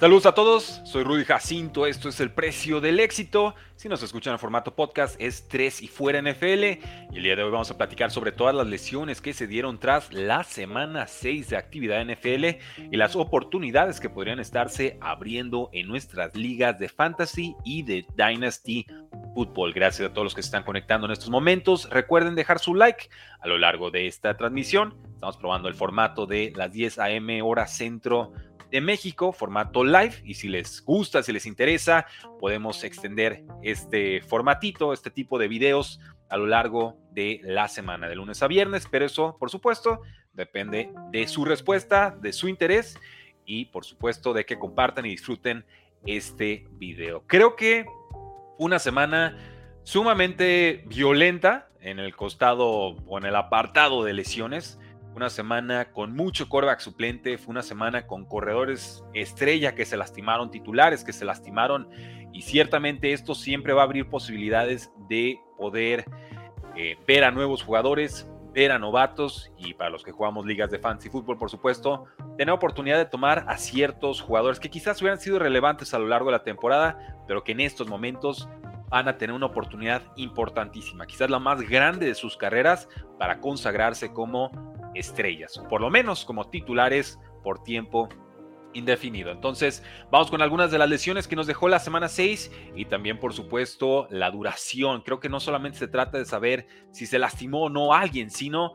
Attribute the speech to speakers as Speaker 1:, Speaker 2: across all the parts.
Speaker 1: Saludos a todos, soy Rudy Jacinto, esto es el precio del éxito. Si nos escuchan en formato podcast es 3 y fuera NFL y el día de hoy vamos a platicar sobre todas las lesiones que se dieron tras la semana 6 de actividad NFL y las oportunidades que podrían estarse abriendo en nuestras ligas de fantasy y de Dynasty Football. Gracias a todos los que se están conectando en estos momentos. Recuerden dejar su like a lo largo de esta transmisión. Estamos probando el formato de las 10 a.m. hora centro de México, formato live, y si les gusta, si les interesa, podemos extender este formatito, este tipo de videos a lo largo de la semana, de lunes a viernes, pero eso, por supuesto, depende de su respuesta, de su interés y, por supuesto, de que compartan y disfruten este video. Creo que una semana sumamente violenta en el costado o en el apartado de lesiones una semana con mucho coreback suplente, fue una semana con corredores estrella que se lastimaron, titulares que se lastimaron, y ciertamente esto siempre va a abrir posibilidades de poder eh, ver a nuevos jugadores, ver a novatos y para los que jugamos ligas de fantasy fútbol, por supuesto, tener oportunidad de tomar a ciertos jugadores que quizás hubieran sido relevantes a lo largo de la temporada, pero que en estos momentos van a tener una oportunidad importantísima, quizás la más grande de sus carreras para consagrarse como estrellas, por lo menos como titulares por tiempo indefinido. Entonces, vamos con algunas de las lesiones que nos dejó la semana 6 y también, por supuesto, la duración. Creo que no solamente se trata de saber si se lastimó o no alguien, sino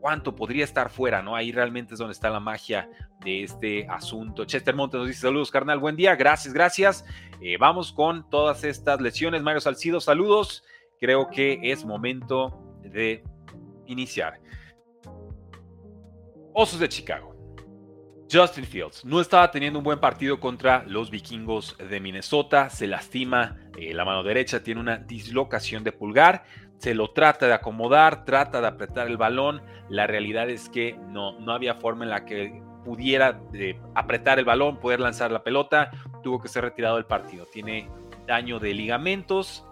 Speaker 1: cuánto podría estar fuera, ¿no? Ahí realmente es donde está la magia de este asunto. Chester Montes nos dice saludos, carnal, buen día, gracias, gracias. Eh, vamos con todas estas lesiones. Mario Salcido, saludos. Creo que es momento de iniciar. Osos de Chicago. Justin Fields no estaba teniendo un buen partido contra los vikingos de Minnesota. Se lastima eh, la mano derecha, tiene una dislocación de pulgar. Se lo trata de acomodar, trata de apretar el balón. La realidad es que no, no había forma en la que pudiera eh, apretar el balón, poder lanzar la pelota. Tuvo que ser retirado del partido. Tiene daño de ligamentos,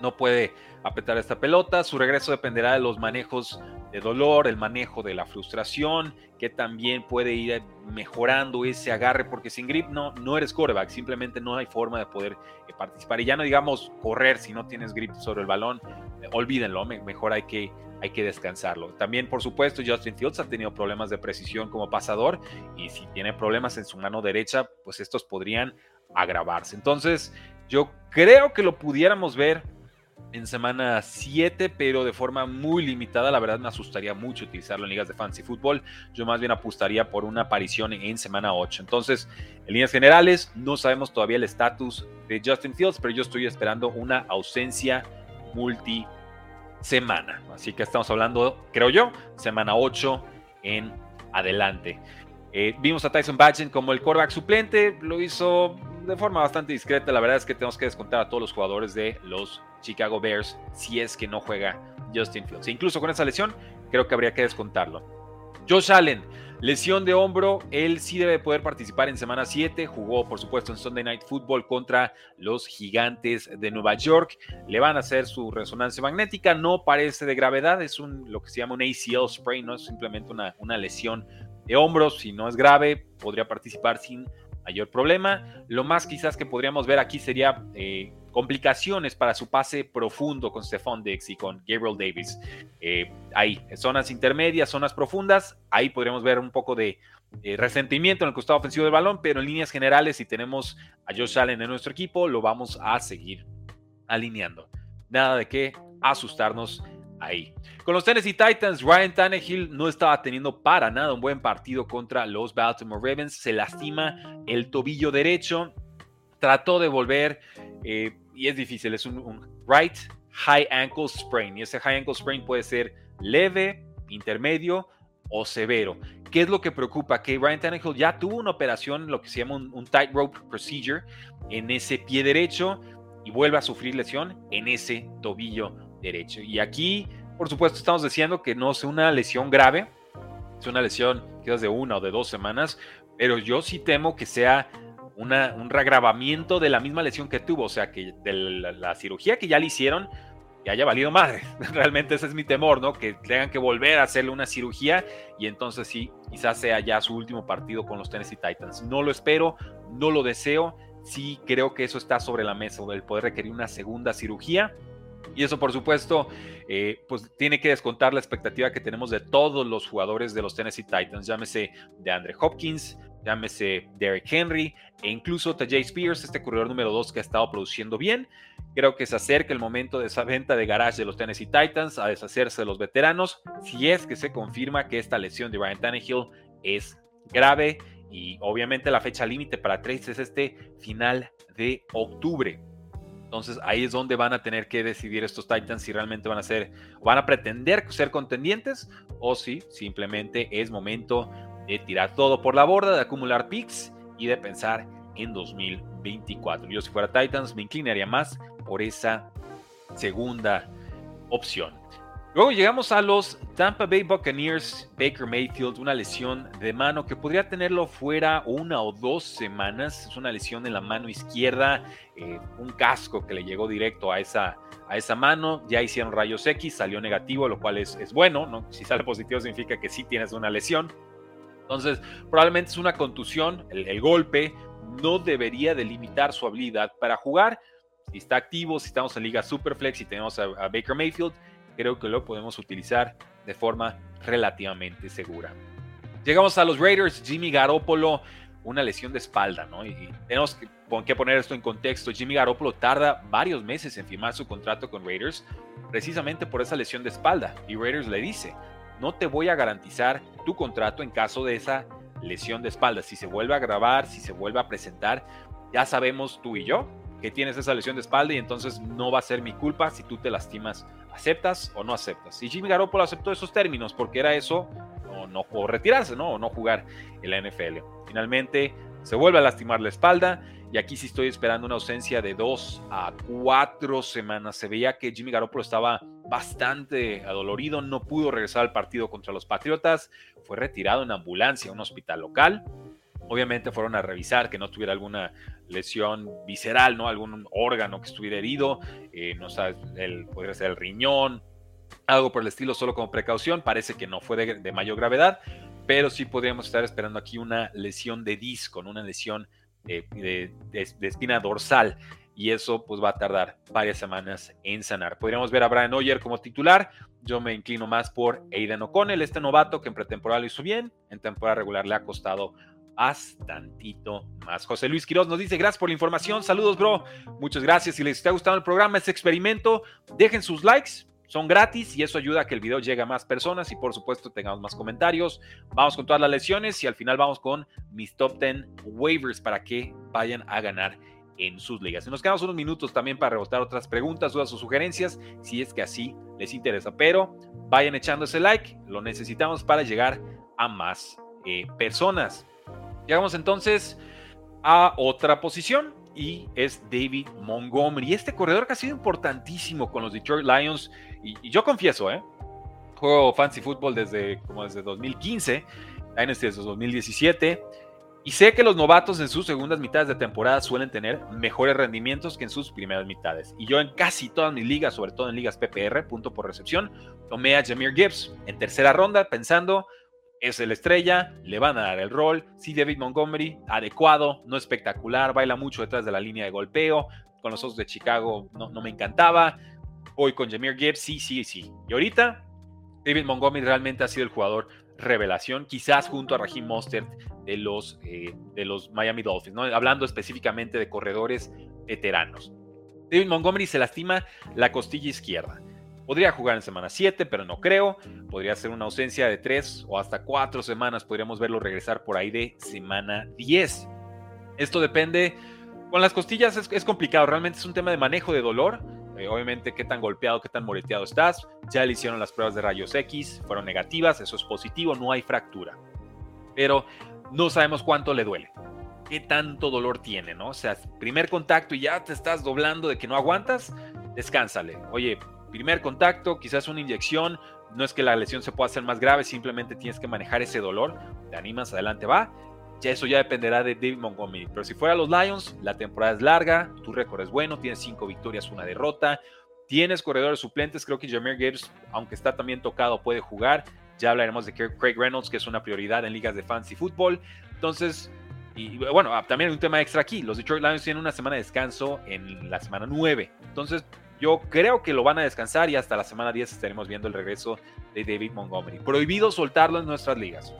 Speaker 1: no puede apretar esta pelota. Su regreso dependerá de los manejos de dolor, el manejo de la frustración, que también puede ir mejorando ese agarre, porque sin grip no, no eres quarterback, simplemente no hay forma de poder eh, participar. Y ya no digamos correr si no tienes grip sobre el balón, eh, olvídenlo, mejor hay que, hay que descansarlo. También, por supuesto, Justin Fields ha tenido problemas de precisión como pasador, y si tiene problemas en su mano derecha, pues estos podrían agravarse. Entonces, yo creo que lo pudiéramos ver en semana 7, pero de forma muy limitada. La verdad me asustaría mucho utilizarlo en ligas de fantasy fútbol. Yo más bien apostaría por una aparición en semana 8. Entonces, en líneas generales, no sabemos todavía el estatus de Justin Fields, pero yo estoy esperando una ausencia multi semana. Así que estamos hablando, creo yo, semana 8 en adelante. Eh, vimos a Tyson Badgen como el quarterback suplente, lo hizo de forma bastante discreta. La verdad es que tenemos que descontar a todos los jugadores de los Chicago Bears si es que no juega Justin Fields. E incluso con esa lesión, creo que habría que descontarlo. Josh Allen, lesión de hombro, él sí debe poder participar en semana 7, jugó por supuesto en Sunday Night Football contra los gigantes de Nueva York, le van a hacer su resonancia magnética, no parece de gravedad, es un, lo que se llama un ACL sprain, no es simplemente una, una lesión de hombros, si no es grave, podría participar sin mayor problema. Lo más quizás que podríamos ver aquí sería eh, complicaciones para su pase profundo con Stephon Diggs y con Gabriel Davis. Eh, ahí, zonas intermedias, zonas profundas, ahí podríamos ver un poco de resentimiento en el costado ofensivo del balón, pero en líneas generales, si tenemos a Josh Allen en nuestro equipo, lo vamos a seguir alineando. Nada de qué asustarnos ahí. Con los Tennessee Titans, Ryan Tannehill no estaba teniendo para nada un buen partido contra los Baltimore Ravens. Se lastima el tobillo derecho. Trató de volver eh, y es difícil. Es un, right high ankle sprain. Y ese high ankle sprain puede ser leve, intermedio, o severo. ¿Qué es lo que preocupa? Que Ryan Tannehill ya tuvo una operación, lo que se llama un, un tightrope procedure, en ese pie derecho y vuelve a sufrir lesión en ese tobillo derecho. Y aquí, por supuesto, estamos diciendo que no es una lesión grave, es una lesión quizás de una o de dos semanas, pero yo sí temo que sea un reagravamiento de la misma lesión que tuvo, o sea, que de la, cirugía que ya le hicieron, que haya valido madre. Realmente ese es mi temor, ¿no? Que tengan que volver a hacerle una cirugía y entonces sí, quizás sea ya su último partido con los Tennessee Titans. No lo espero, no lo deseo, sí creo que eso está sobre la mesa, el poder requerir una segunda cirugía. Y eso, por supuesto, eh, pues tiene que descontar la expectativa que tenemos de todos los jugadores de los Tennessee Titans, llámese de Andre Hopkins, llámese Derek Henry e incluso Tajay Spears, este corredor número 2 que ha estado produciendo bien. Creo que se acerca el momento de esa venta de garage de los Tennessee Titans a deshacerse de los veteranos, si es que se confirma que esta lesión de Ryan Tannehill es grave y obviamente la fecha límite para trades es este final de octubre. Entonces ahí es donde van a tener que decidir estos Titans si realmente van a ser, van a pretender ser contendientes o si simplemente es momento de tirar todo por la borda, de acumular picks y de pensar en 2024. Yo si fuera Titans me inclinaría más por esa segunda opción. Luego llegamos a los Tampa Bay Buccaneers, Baker Mayfield, una lesión de mano que podría tenerlo fuera una o dos semanas. Es una lesión en la mano izquierda, eh, un casco que le llegó directo a esa, a esa mano. Ya hicieron rayos X, salió negativo, lo cual es, es bueno. ¿no? Si sale positivo significa que sí tienes una lesión. Entonces, probablemente es una contusión, el, golpe no debería delimitar su habilidad para jugar. Si está activo, si estamos en Liga Superflex y tenemos a, Baker Mayfield, creo que lo podemos utilizar de forma relativamente segura. Llegamos a los Raiders, Jimmy Garoppolo, una lesión de espalda, ¿no? Y tenemos que, poner esto en contexto. Jimmy Garoppolo tarda varios meses en firmar su contrato con Raiders precisamente por esa lesión de espalda. Y Raiders le dice, no te voy a garantizar tu contrato en caso de esa lesión de espalda. Si se vuelve a grabar, si se vuelve a presentar, ya sabemos tú y yo que tienes esa lesión de espalda y entonces no va a ser mi culpa si tú te lastimas. ¿Aceptas o no aceptas? Y Jimmy Garoppolo aceptó esos términos porque era eso, o no retirarse, ¿no? O no jugar en la NFL. Finalmente se vuelve a lastimar la espalda y aquí sí estoy esperando una ausencia de dos a cuatro semanas. Se veía que Jimmy Garoppolo estaba bastante adolorido, no pudo regresar al partido contra los Patriotas, fue retirado en ambulancia a un hospital local. Obviamente fueron a revisar que no tuviera alguna lesión visceral, ¿no? Algún órgano que estuviera herido, eh, no sabes, el, podría ser el riñón, algo por el estilo, solo como precaución. Parece que no fue de, mayor gravedad, pero sí podríamos estar esperando aquí una lesión de disco, una lesión de, espina dorsal y eso pues va a tardar varias semanas en sanar. Podríamos ver a Brian Hoyer como titular, yo me inclino más por Aiden O'Connell, este novato que en pretemporada lo hizo bien, en temporada regular le ha costado bastantito más. José Luis Quiroz nos dice, gracias por la información, saludos bro, muchas gracias, si les está gustando el programa, este experimento, dejen sus likes, son gratis y eso ayuda a que el video llegue a más personas y por supuesto tengamos más comentarios. Vamos con todas las lesiones y al final vamos con mis top 10 waivers para que vayan a ganar en sus ligas. Y nos quedamos unos minutos también para rebotar otras preguntas, dudas o sugerencias, si es que así les interesa. Pero vayan echando ese like, lo necesitamos para llegar a más eh, personas. Llegamos entonces a otra posición y es David Montgomery. Este corredor que ha sido importantísimo con los Detroit Lions y, yo confieso, ¿eh? Juego fancy football desde como desde 2015, desde 2017. Y sé que los novatos en sus segundas mitades de temporada suelen tener mejores rendimientos que en sus primeras mitades. Y yo en casi todas mis ligas, sobre todo en ligas PPR, punto por recepción, tomé a Jameer Gibbs en tercera ronda pensando, es el estrella, le van a dar el rol. Sí, David Montgomery, adecuado, no espectacular, baila mucho detrás de la línea de golpeo. Con los Osos de Chicago no, no me encantaba. Hoy con Jameer Gibbs, sí, sí, sí. Y ahorita, David Montgomery realmente ha sido el jugador revelación, quizás junto a Raheem Mostert de los, eh, de los Miami Dolphins, hablando específicamente de corredores veteranos. David Montgomery se lastima la costilla izquierda. Podría jugar en semana 7, pero no creo. Podría ser una ausencia de 3 o hasta 4 semanas. Podríamos verlo regresar por ahí de semana 10. Esto depende. Con las costillas es complicado. Realmente es un tema de manejo de dolor eh, obviamente qué tan golpeado, qué tan moreteado estás. Ya le hicieron las pruebas de rayos X, fueron negativas, eso es positivo, no hay fractura. Pero no sabemos cuánto le duele. ¿Qué tanto dolor tiene, no? O sea, primer contacto y ya te estás doblando de que no aguantas, descánsale. Oye, primer contacto, quizás una inyección, no es que la lesión se pueda hacer más grave, simplemente tienes que manejar ese dolor, te animas, adelante va. Ya eso ya dependerá de David Montgomery. Pero si fuera los Lions, la temporada es larga, tu récord es bueno, tienes cinco victorias, una derrota, tienes corredores suplentes, creo que Jameer Gators, aunque está también tocado, puede jugar. Ya hablaremos de Craig Reynolds, que es una prioridad en ligas de fantasy fútbol. Entonces, y bueno, ah, también hay un tema extra aquí. Los Detroit Lions tienen una semana de descanso en la semana 9. Entonces, yo creo que lo van a descansar y hasta la semana 10 estaremos viendo el regreso de David Montgomery. Prohibido soltarlo en nuestras ligas.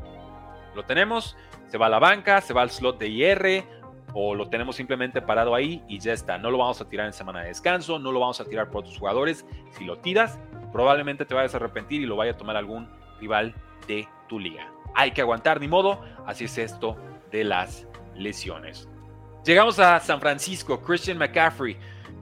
Speaker 1: Lo tenemos, se va a la banca, se va al slot de IR o lo tenemos simplemente parado ahí y ya está. No lo vamos a tirar en semana de descanso, no lo vamos a tirar por otros jugadores. Si lo tiras, probablemente te vayas a arrepentir y lo vaya a tomar algún rival de tu liga. Hay que aguantar, ni modo. Así es esto de las lesiones. Llegamos a San Francisco, Christian McCaffrey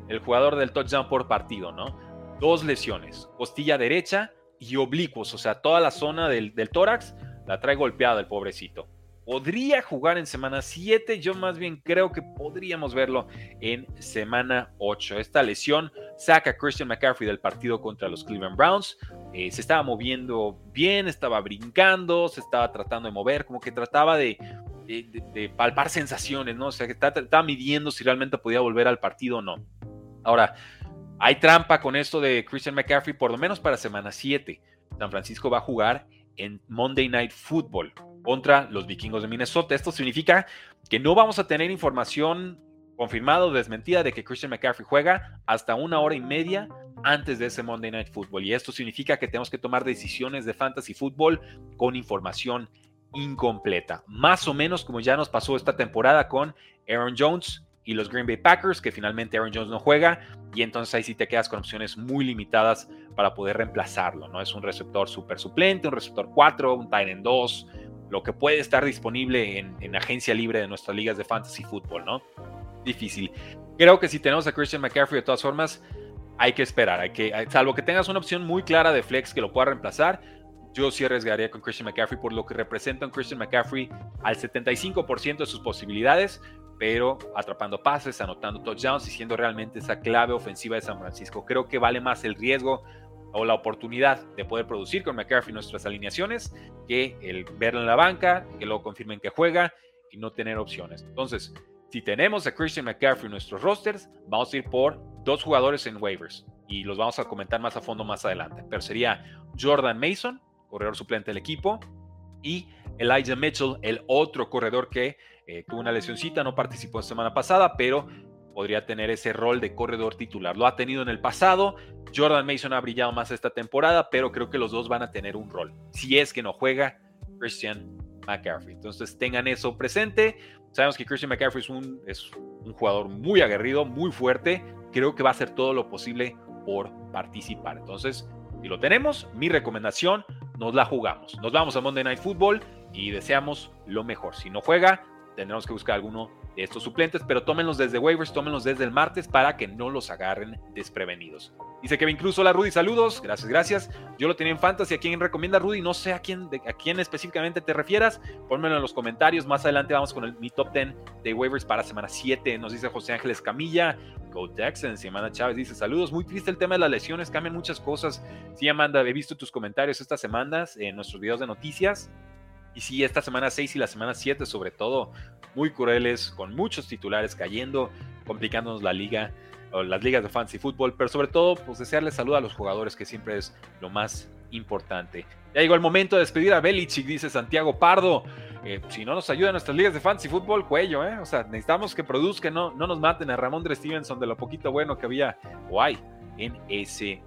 Speaker 1: el jugador del touchdown por partido, ¿no? Dos lesiones, costilla derecha y oblicuos, o sea, toda la zona del, tórax la trae golpeada el pobrecito. Podría jugar en semana 7, yo más bien creo que podríamos verlo en semana 8. Esta lesión saca a Christian McCaffrey del partido contra los Cleveland Browns. Eh, se estaba moviendo bien, estaba brincando, se estaba tratando de mover, como que trataba de, palpar sensaciones, ¿no? O sea, que estaba midiendo si realmente podía volver al partido o no. Ahora, hay trampa con esto de Christian McCaffrey, por lo menos para semana 7. San Francisco va a jugar en Monday Night Football contra los vikingos de Minnesota. Esto significa que no vamos a tener información confirmada o desmentida de que Christian McCaffrey juega hasta una hora y media antes de ese Monday Night Football. Y esto significa que tenemos que tomar decisiones de fantasy football con información incompleta. Más o menos como ya nos pasó esta temporada con Aaron Jones y los Green Bay Packers, que finalmente Aaron Jones no juega, y entonces ahí sí te quedas con opciones muy limitadas para poder reemplazarlo, ¿no? Es un receptor súper suplente, un receptor 4, un tight end 2, lo que puede estar disponible en, agencia libre de nuestras ligas de fantasy fútbol, ¿no? Difícil. Creo que si tenemos a Christian McCaffrey de todas formas, hay que esperar, hay que, salvo que tengas una opción muy clara de flex que lo pueda reemplazar, yo sí arriesgaría con Christian McCaffrey por lo que representa un Christian McCaffrey al 75% de sus posibilidades, pero atrapando pases, anotando touchdowns y siendo realmente esa clave ofensiva de San Francisco. Creo que vale más el riesgo o la oportunidad de poder producir con McCaffrey nuestras alineaciones que el verlo en la banca, que luego confirmen que juega y no tener opciones. Entonces, si tenemos a Christian McCaffrey en nuestros rosters, vamos a ir por dos jugadores en waivers y los vamos a comentar más a fondo más adelante. Pero sería Jordan Mason, corredor suplente del equipo, y Elijah Mitchell, el otro corredor que eh, tuvo una lesioncita, no participó la semana pasada, pero podría tener ese rol de corredor titular. Lo ha tenido en el pasado. Jordan Mason ha brillado más esta temporada, pero creo que los dos van a tener un rol. Si es que no juega Christian McCaffrey. Entonces tengan eso presente. Sabemos que Christian McCaffrey es un, es un jugador muy aguerrido, muy fuerte. Creo que va a hacer todo lo posible por participar. Entonces, si lo tenemos, mi recomendación, nos la jugamos. Nos vamos a Monday Night Football y deseamos lo mejor. Si no juega, tendremos que buscar alguno de estos suplentes, pero tómenlos desde waivers, tómenlos desde el martes para que no los agarren desprevenidos. Dice que incluso la Rudy, saludos, gracias, gracias. Yo lo tenía en Fantasy, ¿a quién recomienda Rudy? No sé a quién, a quién específicamente te refieras, pónmelo en los comentarios. Más adelante vamos con el, mi top 10 de waivers para semana 7. Nos dice José Ángeles Camilla, Go Texans. Y Amanda Chávez dice, saludos, muy triste el tema de las lesiones, cambian muchas cosas. Sí, Amanda, he visto tus comentarios estas semanas en nuestros videos de noticias. Y sí, esta semana 6 y la semana 7 sobre todo, muy crueles, con muchos titulares cayendo, complicándonos la liga, o las ligas de fantasy fútbol, pero sobre todo, pues desearles salud a los jugadores, que siempre es lo más importante. Ya llegó el momento de despedir a Belichick, dice Santiago Pardo. Eh, si no nos ayudan nuestras ligas de fantasy fútbol, cuello, ¿eh? O sea, necesitamos que produzcan, no, no nos maten a Ramón de Stevenson de lo poquito bueno que había o hay en ese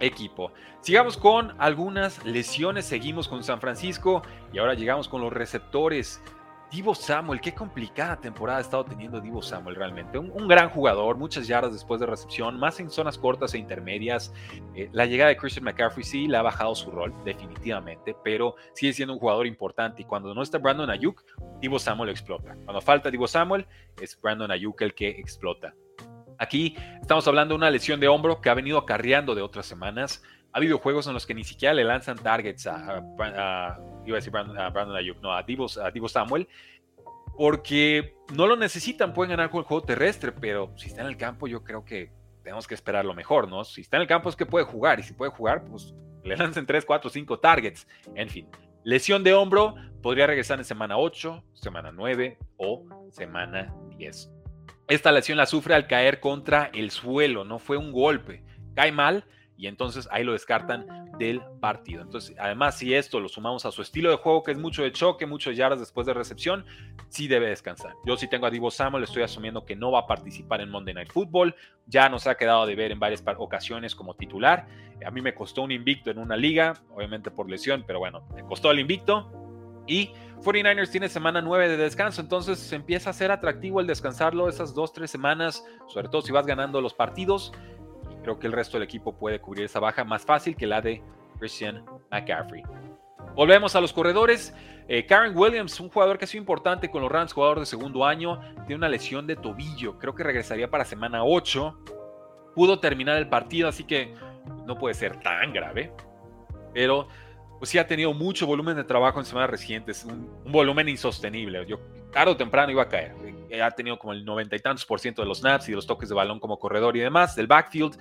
Speaker 1: equipo. Sigamos con algunas lesiones, seguimos con San Francisco y ahora llegamos con los receptores. Divo Samuel, qué complicada temporada ha estado teniendo Divo Samuel realmente. Un, gran jugador, muchas yardas después de recepción, más en zonas cortas e intermedias. Eh, la llegada de Christian McCaffrey sí le ha bajado su rol, definitivamente, pero sigue siendo un jugador importante. Y cuando no está Brandon Ayuk, Divo Samuel explota. Cuando falta Divo Samuel, es Brandon Ayuk el que explota. Aquí estamos hablando de una lesión de hombro que ha venido acarreando de otras semanas. Ha habido juegos en los que ni siquiera le lanzan targets a, iba a decir Brandon, Ayuk, no, a Divo, a Samuel, porque no lo necesitan, pueden ganar con el juego terrestre, pero si está en el campo yo creo que tenemos que esperar lo mejor, ¿no? Si está en el campo es que puede jugar, y si puede jugar, pues le lancen 3, 4, 5 targets. En fin, lesión de hombro podría regresar en semana 8, semana 9 o semana 10. Esta lesión la sufre al caer contra el suelo, no fue un golpe. Cae mal y entonces ahí lo descartan del partido. Entonces, además, si esto lo sumamos a su estilo de juego, que es mucho de choque, muchos yardas después de recepción, sí debe descansar. Yo sí tengo a Divo Samuel, estoy asumiendo que no va a participar en Monday Night Football. Ya nos ha quedado de ver en varias ocasiones como titular. A mí me costó un invicto en una liga, obviamente por lesión, pero bueno, me costó el invicto. Y 49ers tiene semana 9 de descanso, entonces se empieza a ser atractivo el descansarlo esas dos, tres semanas, sobre todo si vas ganando los partidos creo que el resto del equipo puede cubrir esa baja más fácil que la de Christian McCaffrey. Volvemos a los corredores. Eh, Karen Williams, un jugador que ha sido importante con los Rams, jugador de segundo año, tiene una lesión de tobillo. Creo que regresaría para semana 8. Pudo terminar el partido, así que no puede ser tan grave. Pero pues sí ha tenido mucho volumen de trabajo en semanas recientes, un, volumen insostenible. Yo tarde o temprano iba a caer ha tenido como el noventa y tantos por ciento de los snaps y de los toques de balón como corredor y demás, del backfield.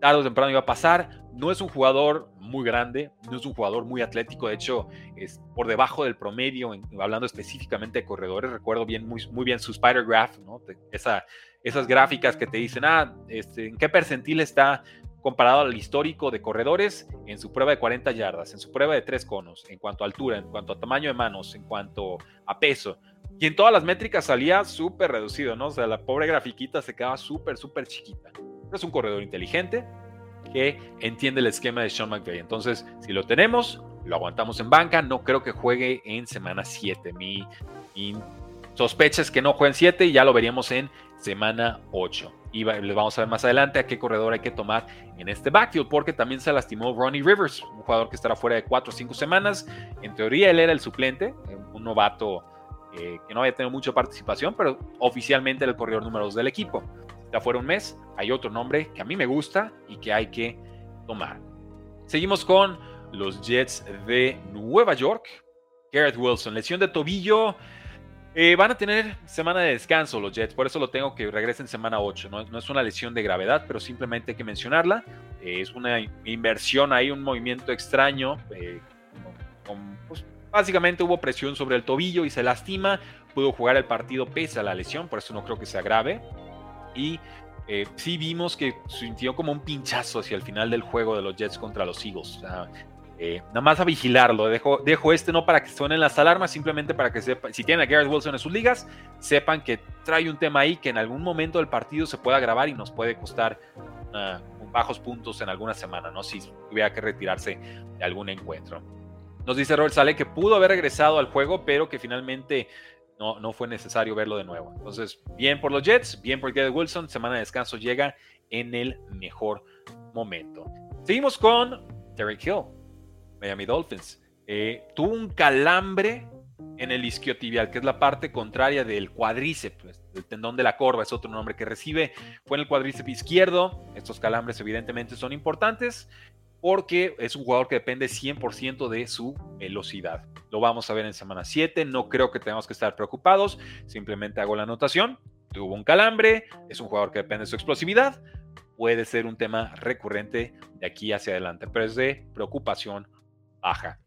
Speaker 1: Tarde o temprano iba a pasar. No es un jugador muy grande, no es un jugador muy atlético, de hecho es por debajo del promedio, hablando específicamente de corredores. Recuerdo bien, muy, muy bien su Spider Graph, ¿no? Esa, esas gráficas que te dicen, ah, este, en qué percentil está comparado al histórico de corredores en su prueba de 40 yardas, en su prueba de tres conos, en cuanto a altura, en cuanto a tamaño de manos, en cuanto a peso. Y en todas las métricas salía súper reducido, ¿no? O sea, la pobre grafiquita se quedaba súper, súper chiquita. es un corredor inteligente que entiende el esquema de Sean McVay. Entonces, si lo tenemos, lo aguantamos en banca. No creo que juegue en semana 7. Mi, sospecha es que no juegue en 7 y ya lo veríamos en semana 8. Y les vamos a ver más adelante a qué corredor hay que tomar en este backfield, porque también se lastimó Ronnie Rivers, un jugador que estará fuera de 4 o 5 semanas. En teoría, él era el suplente, un novato eh, que no había tenido mucha participación, pero oficialmente era el corredor número 2 del equipo. Ya fuera un mes, hay otro nombre que a mí me gusta y que hay que tomar. Seguimos con los Jets de Nueva York. Garrett Wilson, lesión de tobillo. Eh, van a tener semana de descanso los Jets, por eso lo tengo que regresen semana 8. No, es una lesión de gravedad, pero simplemente hay que mencionarla. Eh, es una inversión ahí, un movimiento extraño, con, pues, Básicamente hubo presión sobre el tobillo y se lastima. Pudo jugar el partido pese a la lesión, por eso no creo que sea grave. Y eh, sí vimos que sintió como un pinchazo hacia el final del juego de los Jets contra los Eagles. Eh, nada más a vigilarlo. Dejo, dejo, este no para que suenen las alarmas, simplemente para que sepan, si tienen a Garrett Wilson en sus ligas, sepan que trae un tema ahí que en algún momento del partido se puede agravar y nos puede costar bajos puntos en alguna semana, ¿no? Si tuviera que retirarse de algún encuentro. Nos dice Robert Sale que pudo haber regresado al juego, pero que finalmente no, no fue necesario verlo de nuevo. Entonces, bien por los Jets, bien por Garrett Wilson. Semana de descanso llega en el mejor momento. Seguimos con Derek Hill, Miami Dolphins. Eh, tuvo un calambre en el isquiotibial, que es la parte contraria del cuádriceps, pues, el tendón de la corva es otro nombre que recibe. Fue en el cuádriceps izquierdo. Estos calambres evidentemente son importantes porque es un jugador que depende 100% de su velocidad. Lo vamos a ver en semana 7, no creo que tengamos que estar preocupados, simplemente hago la anotación, tuvo un calambre, es un jugador que depende de su explosividad, puede ser un tema recurrente de aquí hacia adelante, pero es de preocupación baja.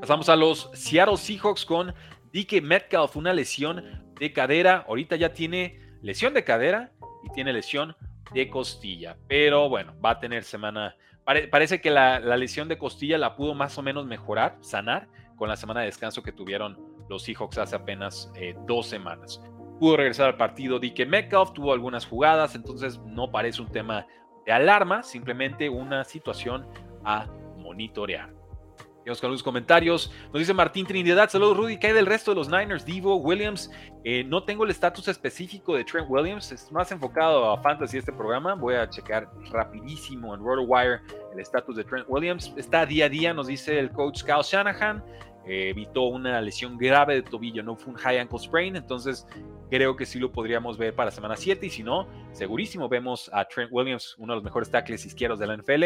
Speaker 1: Pasamos a los Seattle Seahawks con DK Metcalf, una lesión de cadera, ahorita ya tiene lesión de cadera y tiene lesión de costilla, pero bueno, va a tener semana parece que la, lesión de costilla la pudo más o menos mejorar, sanar, con la semana de descanso que tuvieron los Seahawks hace apenas eh, dos semanas. Pudo regresar al partido DK Metcalf, tuvo algunas jugadas, entonces no parece un tema de alarma, simplemente una situación a monitorear con los comentarios. Nos dice Martín Trinidad. Saludos, Rudy. ¿Qué hay del resto de los Niners? Divo, Williams. Eh, no tengo el estatus específico de Trent Williams. Es más enfocado a fantasy este programa. Voy a checar rapidísimo en RotoWire el estatus de Trent Williams. Está día a día, nos dice el coach Kyle Shanahan. eh, evitó una lesión grave de tobillo, no fue un high ankle sprain, entonces creo que sí lo podríamos ver para semana 7 y si no, segurísimo vemos a Trent Williams, uno de los mejores tackles izquierdos de la NFL,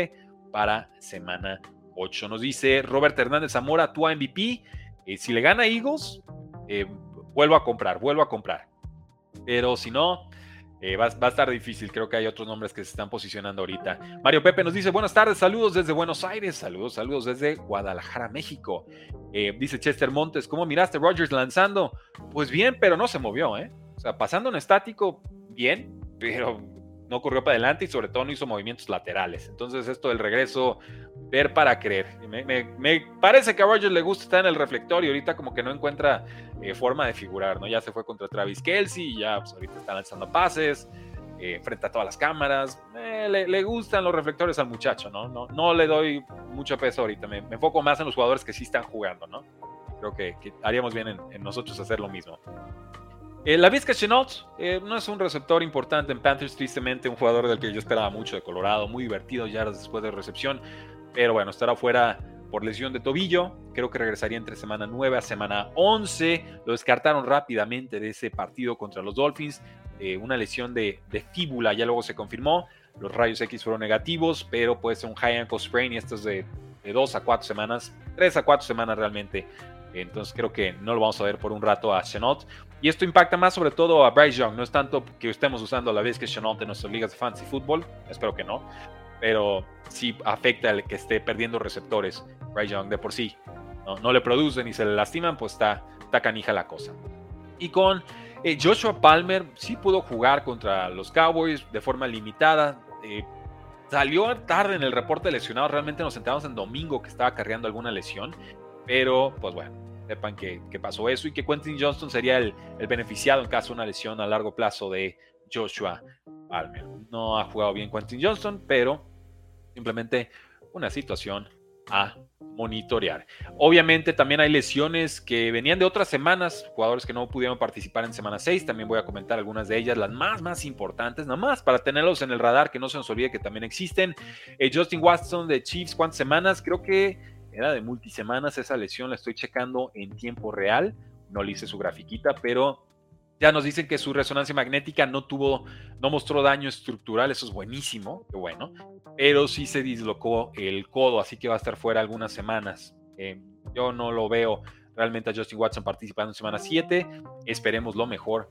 Speaker 1: para semana 8. Nos dice Robert Hernández Zamora, tu MVP, eh, si le gana Eagles, eh, vuelvo a comprar, vuelvo a comprar. Pero si no, eh, va, a estar difícil, creo que hay otros nombres que se están posicionando ahorita. Mario Pepe nos dice, buenas tardes, saludos desde Buenos Aires, saludos, saludos desde Guadalajara, México. Dice Chester Montes, ¿cómo miraste Rogers lanzando? Pues bien, pero no se movió, ¿eh? O sea, pasando en estático, bien, pero no corrió para adelante y sobre todo no hizo movimientos laterales. Entonces esto del regreso, ver para creer. Me, parece que a Rogers le gusta estar en el reflector y ahorita como que no encuentra eh, forma de figurar, ¿no? Ya se fue contra Travis Kelsey ya pues, ahorita está lanzando pases. Eh, frente a todas las cámaras, eh, le, gustan los reflectores al muchacho, ¿no? No, no le doy mucho peso ahorita, me, enfoco más en los jugadores que sí están jugando, ¿no? Creo que, haríamos bien en nosotros hacer lo mismo. Eh, la Vizca Chenault eh, no es un receptor importante en Panthers, tristemente, un jugador del que yo esperaba mucho de Colorado, muy divertido ya después de recepción, pero bueno, estará fuera por lesión de tobillo, creo que regresaría entre semana 9 a semana 11, lo descartaron rápidamente de ese partido contra los Dolphins, eh, una lesión de, fíbula, ya luego se confirmó, los rayos X fueron negativos, pero puede ser un high ankle sprain y esto es de, de 2 a 4 semanas, 3 a 4 semanas realmente entonces creo que no lo vamos a ver por un rato a Chenault. Y esto impacta más sobre todo a Bryce Young. No es tanto que estemos usando a la vez que Chenault en nuestras ligas de fantasy fútbol. Espero que no. Pero sí afecta al que esté perdiendo receptores Bryce Young de por sí. No, le producen y se le lastiman, pues está, está canija la cosa. Y con eh, Joshua Palmer sí pudo jugar contra los Cowboys de forma limitada. Eh, salió tarde en el reporte de lesionados. Realmente nos enteramos en domingo que estaba cargando alguna lesión. Pero, pues bueno, sepan que, pasó eso y que Quentin Johnston sería el, beneficiado en caso de una lesión a largo plazo de Joshua Palmer. No ha jugado bien Quentin Johnston, pero simplemente una situación a monitorear. Obviamente también hay lesiones que venían de otras semanas, jugadores que no pudieron participar en semana 6, también voy a comentar algunas de ellas, las más más importantes, nada más para tenerlos en el radar, que no se nos olvide que también existen. Eh, Justin Watson de Chiefs, ¿cuántas semanas? Creo que era de multisemanas esa lesión, la estoy checando en tiempo real, no le hice su grafiquita, pero ya nos dicen que su resonancia magnética no tuvo, no mostró daño estructural, eso es buenísimo, qué bueno, pero sí se dislocó el codo, así que va a estar fuera algunas semanas. Eh, yo no lo veo realmente a Justin Watson participando en semana 7, esperemos lo mejor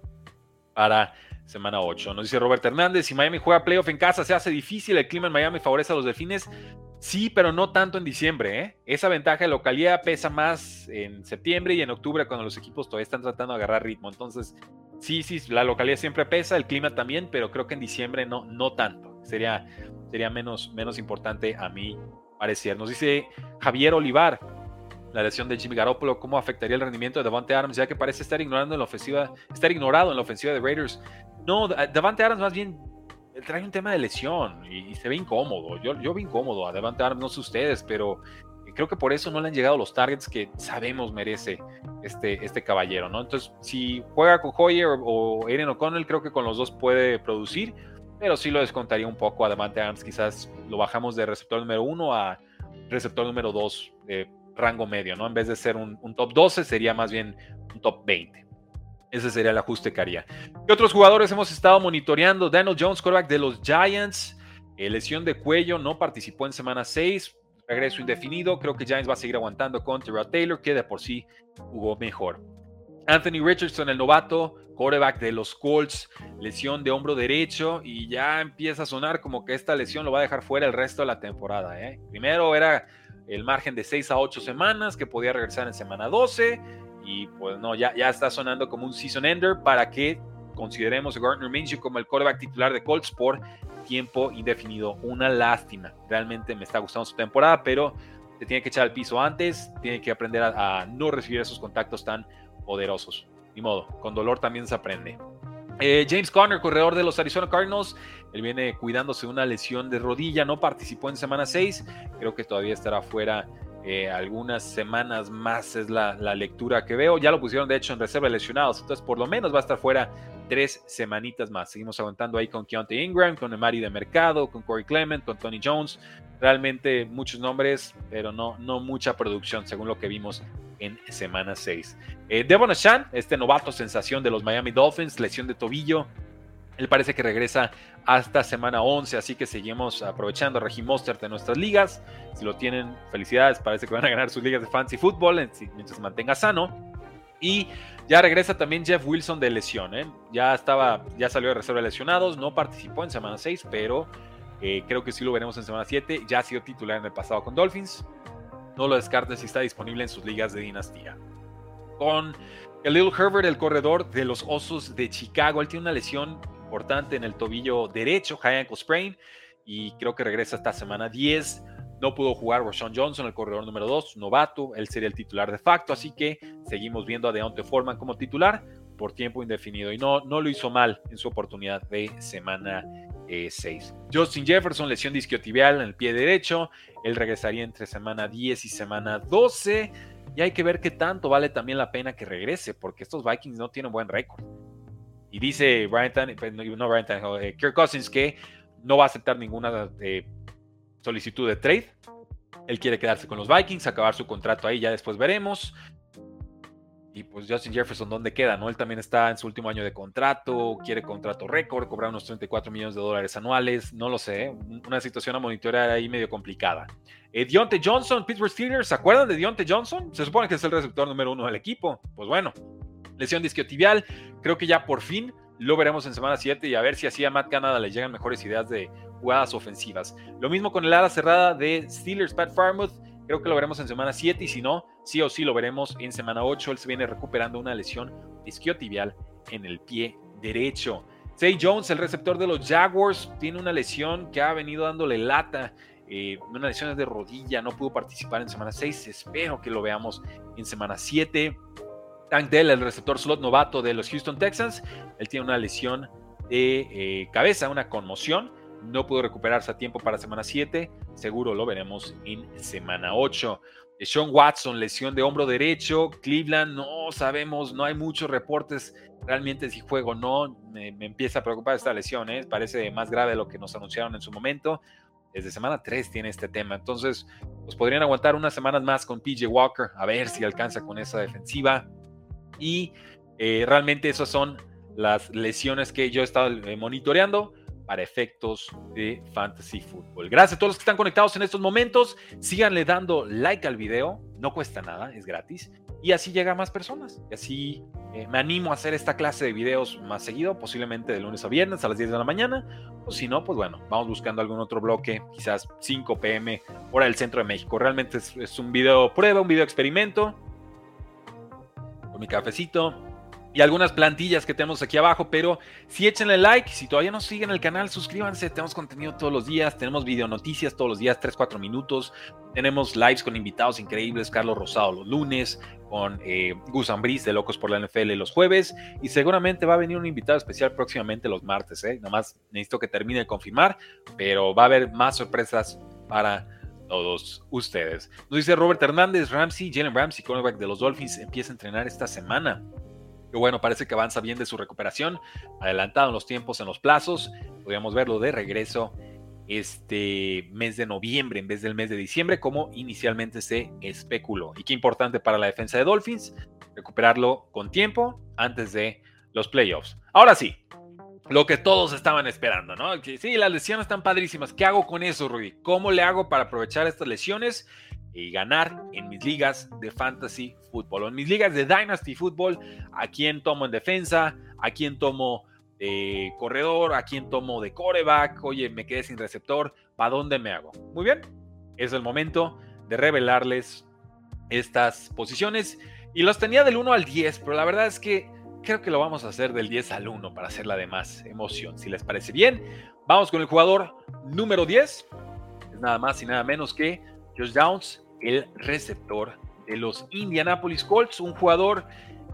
Speaker 1: para semana 8. Nos dice Robert Hernández, si Miami juega playoff en casa se hace difícil, el clima en Miami favorece a los delfines. Sí, pero no tanto en diciembre. ¿eh? Esa ventaja de localidad pesa más en septiembre y en octubre cuando los equipos todavía están tratando de agarrar ritmo. Entonces, sí, sí, la localidad siempre pesa, el clima también, pero creo que en diciembre no, no tanto. Sería, sería menos, menos importante a mí parecer. Nos dice Javier Olivar, la lesión de Jimmy Garoppolo, cómo afectaría el rendimiento de Davante Adams, ya que parece estar ignorando en la ofensiva, estar ignorado en la ofensiva de Raiders. No, Davante Adams más bien trae un tema de lesión y, se ve incómodo. Yo, yo vi incómodo a Devante Adams, no sé ustedes, pero creo que por eso no le han llegado los targets que sabemos merece este, este caballero, ¿no? Entonces, si juega con Hoyer o, Aiden O'Connell, creo que con los dos puede producir, pero sí lo descontaría un poco a Devante Adams. Quizás lo bajamos de receptor número uno a receptor número dos de rango medio, ¿no? En vez de ser un, un top 12, sería más bien un top 20. Ese sería el ajuste que haría. ¿Qué otros jugadores hemos estado monitoreando? Daniel Jones, quarterback de los Giants. Eh, lesión de cuello, no participó en semana 6. Regreso indefinido. Creo que Giants va a seguir aguantando con Terrell Taylor, que de por sí jugó mejor. Anthony Richardson, el novato, quarterback de los Colts, lesión de hombro derecho y ya empieza a sonar como que esta lesión lo va a dejar fuera el resto de la temporada. ¿eh? Primero era el margen de 6 a 8 semanas, que podía regresar en semana 12 y pues no, ya, ya está sonando como un season ender para que consideremos a Gardner Minshew como el quarterback titular de Colts por tiempo indefinido. Una lástima. Realmente me está gustando su temporada, pero se tiene que echar al piso antes, tiene que aprender a, no recibir esos contactos tan poderosos. Ni modo, con dolor también se aprende. Eh, James Conner, corredor de los Arizona Cardinals, él viene cuidándose de una lesión de rodilla, no participó en semana 6, creo que todavía estará fuera eh, algunas semanas más es la, lectura que veo. Ya lo pusieron de hecho en reserva de lesionados, entonces por lo menos va a estar fuera tres semanitas más. Seguimos aguantando ahí con Keontae Ingram, con Emari de Mercado, con Corey Clement, con Tony Jones. Realmente muchos nombres, pero no, no mucha producción según lo que vimos en semana 6. Eh, Devon Ashan, este novato sensación de los Miami Dolphins, lesión de tobillo. Él parece que regresa hasta semana 11, así que seguimos aprovechando a Reggie Mostert de nuestras ligas. Si lo tienen, felicidades, parece que van a ganar sus ligas de fantasy fútbol mientras se mantenga sano. Y ya regresa también Jeff Wilson de lesión. ¿eh? Ya estaba, ya salió de reserva de lesionados, no participó en semana 6, pero eh, creo que sí lo veremos en semana 7. Ya ha sido titular en el pasado con Dolphins. No lo descarten si está disponible en sus ligas de dinastía. Con el Herbert, el corredor de los Osos de Chicago, él tiene una lesión importante en el tobillo derecho, high ankle sprain, y creo que regresa esta semana 10. No pudo jugar Rashawn Johnson, el corredor número 2, novato, él sería el titular de facto, así que seguimos viendo a Deontay Foreman como titular por tiempo indefinido y no, no lo hizo mal en su oportunidad de semana 6. Eh, Justin Jefferson, lesión disquiotibial en el pie derecho, él regresaría entre semana 10 y semana 12 y hay que ver qué tanto vale también la pena que regrese porque estos Vikings no tienen buen récord. Y dice Brian pues, no Brian eh, Kirk Cousins que no va a aceptar ninguna eh, solicitud de trade. Él quiere quedarse con los Vikings, acabar su contrato ahí, ya después veremos. Y pues Justin Jefferson, ¿dónde queda? ¿No? Él también está en su último año de contrato, quiere contrato récord, cobrar unos 34 millones de dólares anuales, no lo sé, ¿eh? una situación a monitorear ahí medio complicada. Eh, Johnson, Pittsburgh Steelers, ¿se acuerdan de Deontay Johnson? Se supone que es el receptor número uno del equipo. Pues bueno, lesión disquiotibial, creo que ya por fin lo veremos en semana 7 y a ver si así a Matt Canada le llegan mejores ideas de jugadas ofensivas. Lo mismo con el ala cerrada de Steelers, Pat Farmouth. Creo que lo veremos en semana 7 y si no, sí o sí lo veremos en semana 8. Él se viene recuperando una lesión isquiotibial en el pie derecho. Zay Jones, el receptor de los Jaguars, tiene una lesión que ha venido dándole lata. Eh, una lesión de rodilla, no pudo participar en semana 6. Espero que lo veamos en semana 7. Tank Dell, el receptor slot novato de los Houston Texans, él tiene una lesión de eh, cabeza, una conmoción. No pudo recuperarse a tiempo para semana 7. Seguro lo veremos en semana 8. Sean Watson, lesión de hombro derecho. Cleveland, no sabemos, no hay muchos reportes realmente si juego o no. Me, empieza a preocupar esta lesión, ¿eh? parece más grave de lo que nos anunciaron en su momento. Desde semana 3 tiene este tema. Entonces, pues podrían aguantar unas semanas más con PJ Walker, a ver si alcanza con esa defensiva y eh, realmente esas son las lesiones que yo he estado eh, monitoreando para efectos de Fantasy Football. Gracias a todos los que están conectados en estos momentos. Síganle dando like al video, no cuesta nada, es gratis. Y así llega a más personas. Y así eh, me animo a hacer esta clase de videos más seguido, posiblemente de lunes a viernes a las 10 de la mañana. O si no, pues bueno, vamos buscando algún otro bloque, quizás 5 pm, hora del centro de México. Realmente es, es un video prueba, un video experimento mi cafecito y algunas plantillas que tenemos aquí abajo, pero si échenle like, si todavía no siguen el canal, suscríbanse, tenemos contenido todos los días, tenemos video noticias todos los días, 3-4 minutos, tenemos lives con invitados increíbles, Carlos Rosado los lunes, con eh, Gus Ambris de Locos por la NFL los jueves, y seguramente va a venir un invitado especial próximamente los martes, ¿eh? más necesito que termine de confirmar, pero va a haber más sorpresas para todos ustedes. Nos dice Robert Hernández, Ramsey, Jalen Ramsey, cornerback de los Dolphins, empieza a entrenar esta semana. Que bueno, parece que avanza bien de su recuperación, adelantado en los tiempos, en los plazos. Podríamos verlo de regreso este mes de noviembre en vez del mes de diciembre, como inicialmente se especuló. Y qué importante para la defensa de Dolphins, recuperarlo con tiempo antes de los playoffs. Ahora sí, lo que todos estaban esperando, ¿no? sí, las lesiones están padrísimas. ¿Qué hago con eso, Rudy? ¿Cómo le hago para aprovechar estas lesiones y ganar en mis ligas de fantasy fútbol? En mis ligas de dynasty fútbol, ¿a quién tomo en defensa? ¿A quién tomo de corredor? ¿A quién tomo de coreback? Oye, me quedé sin receptor. ¿Para dónde me hago? Muy bien, es el momento de revelarles estas posiciones. Y los tenía del 1 al 10, pero la verdad es que creo que lo vamos a hacer del 10 al 1 para hacerla de más emoción. Si les parece bien, vamos con el jugador número 10. Es nada más y nada menos que Josh Downs, el receptor de los Indianapolis Colts, un jugador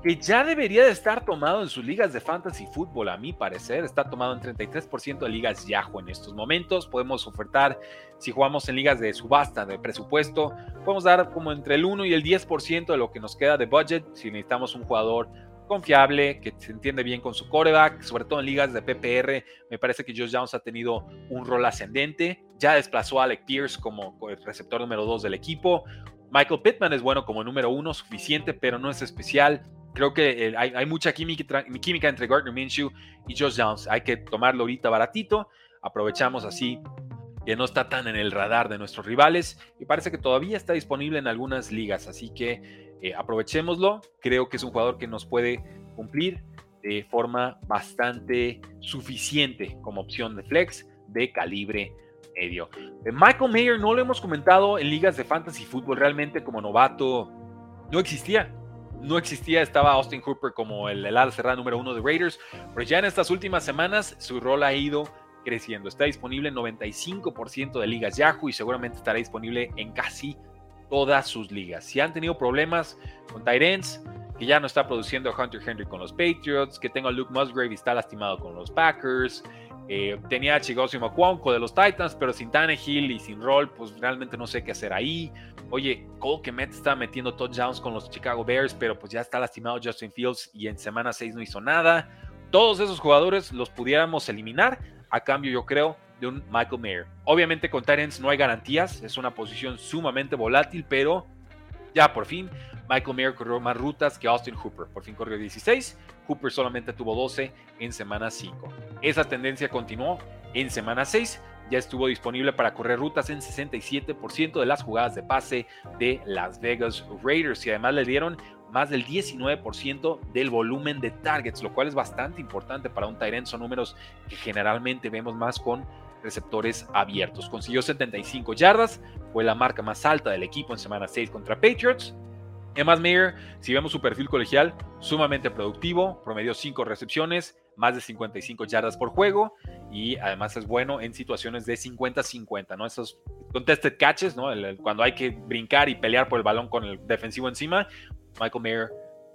Speaker 1: que ya debería de estar tomado en sus ligas de fantasy fútbol, a mi parecer. Está tomado en 33% de ligas Yahoo en estos momentos. Podemos ofertar, si jugamos en ligas de subasta, de presupuesto, podemos dar como entre el 1 y el 10% de lo que nos queda de budget si necesitamos un jugador confiable, que se entiende bien con su coreback, sobre todo en ligas de PPR. Me parece que Josh Jones ha tenido un rol ascendente. Ya desplazó a Alec Pierce como receptor número 2 del equipo. Michael Pittman es bueno como número uno, suficiente, pero no es especial. Creo que hay, hay, mucha química, química entre Gardner Minshew y Josh Downs. Hay que tomarlo ahorita baratito. Aprovechamos así que no está tan en el radar de nuestros rivales y parece que todavía está disponible en algunas ligas. Así que eh, aprovechémoslo. Creo que es un jugador que nos puede cumplir de forma bastante suficiente como opción de flex de calibre medio. Eh, Michael Mayer no lo hemos comentado en ligas de fantasy fútbol realmente como novato. No existía. No existía, estaba Austin Hooper como el, el ala cerrada número uno de Raiders, pero ya en estas últimas semanas su rol ha ido creciendo. Está disponible en 95% de ligas Yahoo y seguramente estará disponible en casi todas sus ligas. Si han tenido problemas con Tyrants, que ya no está produciendo a Hunter Henry con los Patriots, que tengo a Luke Musgrave y está lastimado con los Packers. Eh, tenía a Chigoso Macuanco de los Titans, pero sin Tannehill y sin Roll, pues realmente no sé qué hacer ahí. Oye, Cole Kemet está metiendo touchdowns con los Chicago Bears, pero pues ya está lastimado Justin Fields y en semana 6 no hizo nada. Todos esos jugadores los pudiéramos eliminar a cambio, yo creo, de un Michael Mayer. Obviamente con Tyrants no hay garantías, es una posición sumamente volátil, pero ya por fin Michael Mayer corrió más rutas que Austin Hooper. Por fin corrió 16, Hooper solamente tuvo 12 en semana 5. Esa tendencia continuó en semana 6, ya estuvo disponible para correr rutas en 67% de las jugadas de pase de Las Vegas Raiders y además le dieron más del 19% del volumen de targets, lo cual es bastante importante para un Tyrant. Son números que generalmente vemos más con receptores abiertos. Consiguió 75 yardas, fue la marca más alta del equipo en semana 6 contra Patriots. Emmas Mayer, si vemos su perfil colegial, sumamente productivo, promedió 5 recepciones, más de 55 yardas por juego y además es bueno en situaciones de 50-50, ¿no? Esos contested catches, ¿no? cuando hay que brincar y pelear por el balón con el defensivo encima, Michael Mayer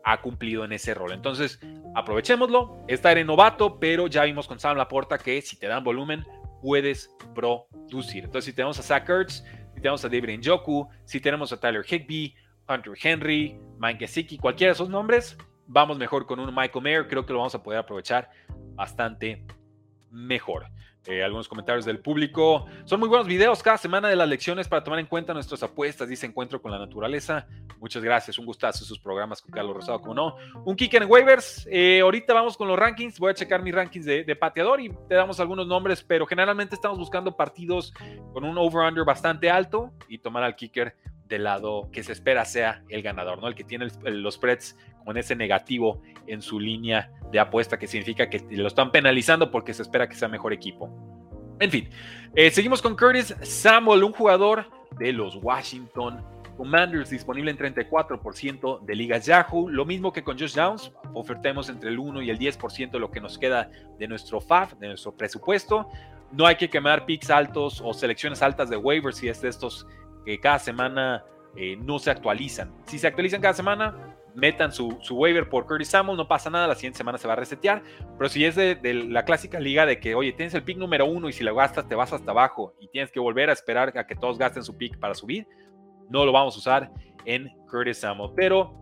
Speaker 1: ha cumplido en ese rol. Entonces, aprovechémoslo. Está en novato, pero ya vimos con Sam Laporta que si te dan volumen, puedes producir. Entonces, si tenemos a Zach Ertz, si tenemos a David Njoku, si tenemos a Tyler Higby, Hunter Henry, Mike Gesicki, cualquiera de esos nombres, vamos mejor con un Michael Mayer. Creo que lo vamos a poder aprovechar bastante mejor. Eh, algunos comentarios del público. Son muy buenos videos cada semana de las lecciones para tomar en cuenta nuestras apuestas. Dice Encuentro con la Naturaleza. Muchas gracias. Un gustazo sus programas con Carlos Rosado, como no. Un kick en waivers. Eh, ahorita vamos con los rankings. Voy a checar mis rankings de, pateador y te damos algunos nombres, pero generalmente estamos buscando partidos con un over-under bastante alto y tomar al kicker del lado que se espera sea el ganador, ¿no? El que tiene los spreads con ese negativo en su línea de apuesta, que significa que lo están penalizando porque se espera que sea mejor equipo. En fin, eh, seguimos con Curtis Samuel, un jugador de los Washington Commanders, disponible en 34% de ligas Yahoo. Lo mismo que con Josh Downs, ofertemos entre el 1 y el 10% de lo que nos queda de nuestro FAF, de nuestro presupuesto. No hay que quemar picks altos o selecciones altas de waivers si es de estos que cada semana eh, no se actualizan. Si se actualizan cada semana, metan su, waiver por Curtis Samuel, no pasa nada, la siguiente semana se va a resetear. Pero si es de, la clásica liga de que, oye, tienes el pick número uno y si lo gastas te vas hasta abajo y tienes que volver a esperar a que todos gasten su pick para subir, no lo vamos a usar en Curtis Samuel. Pero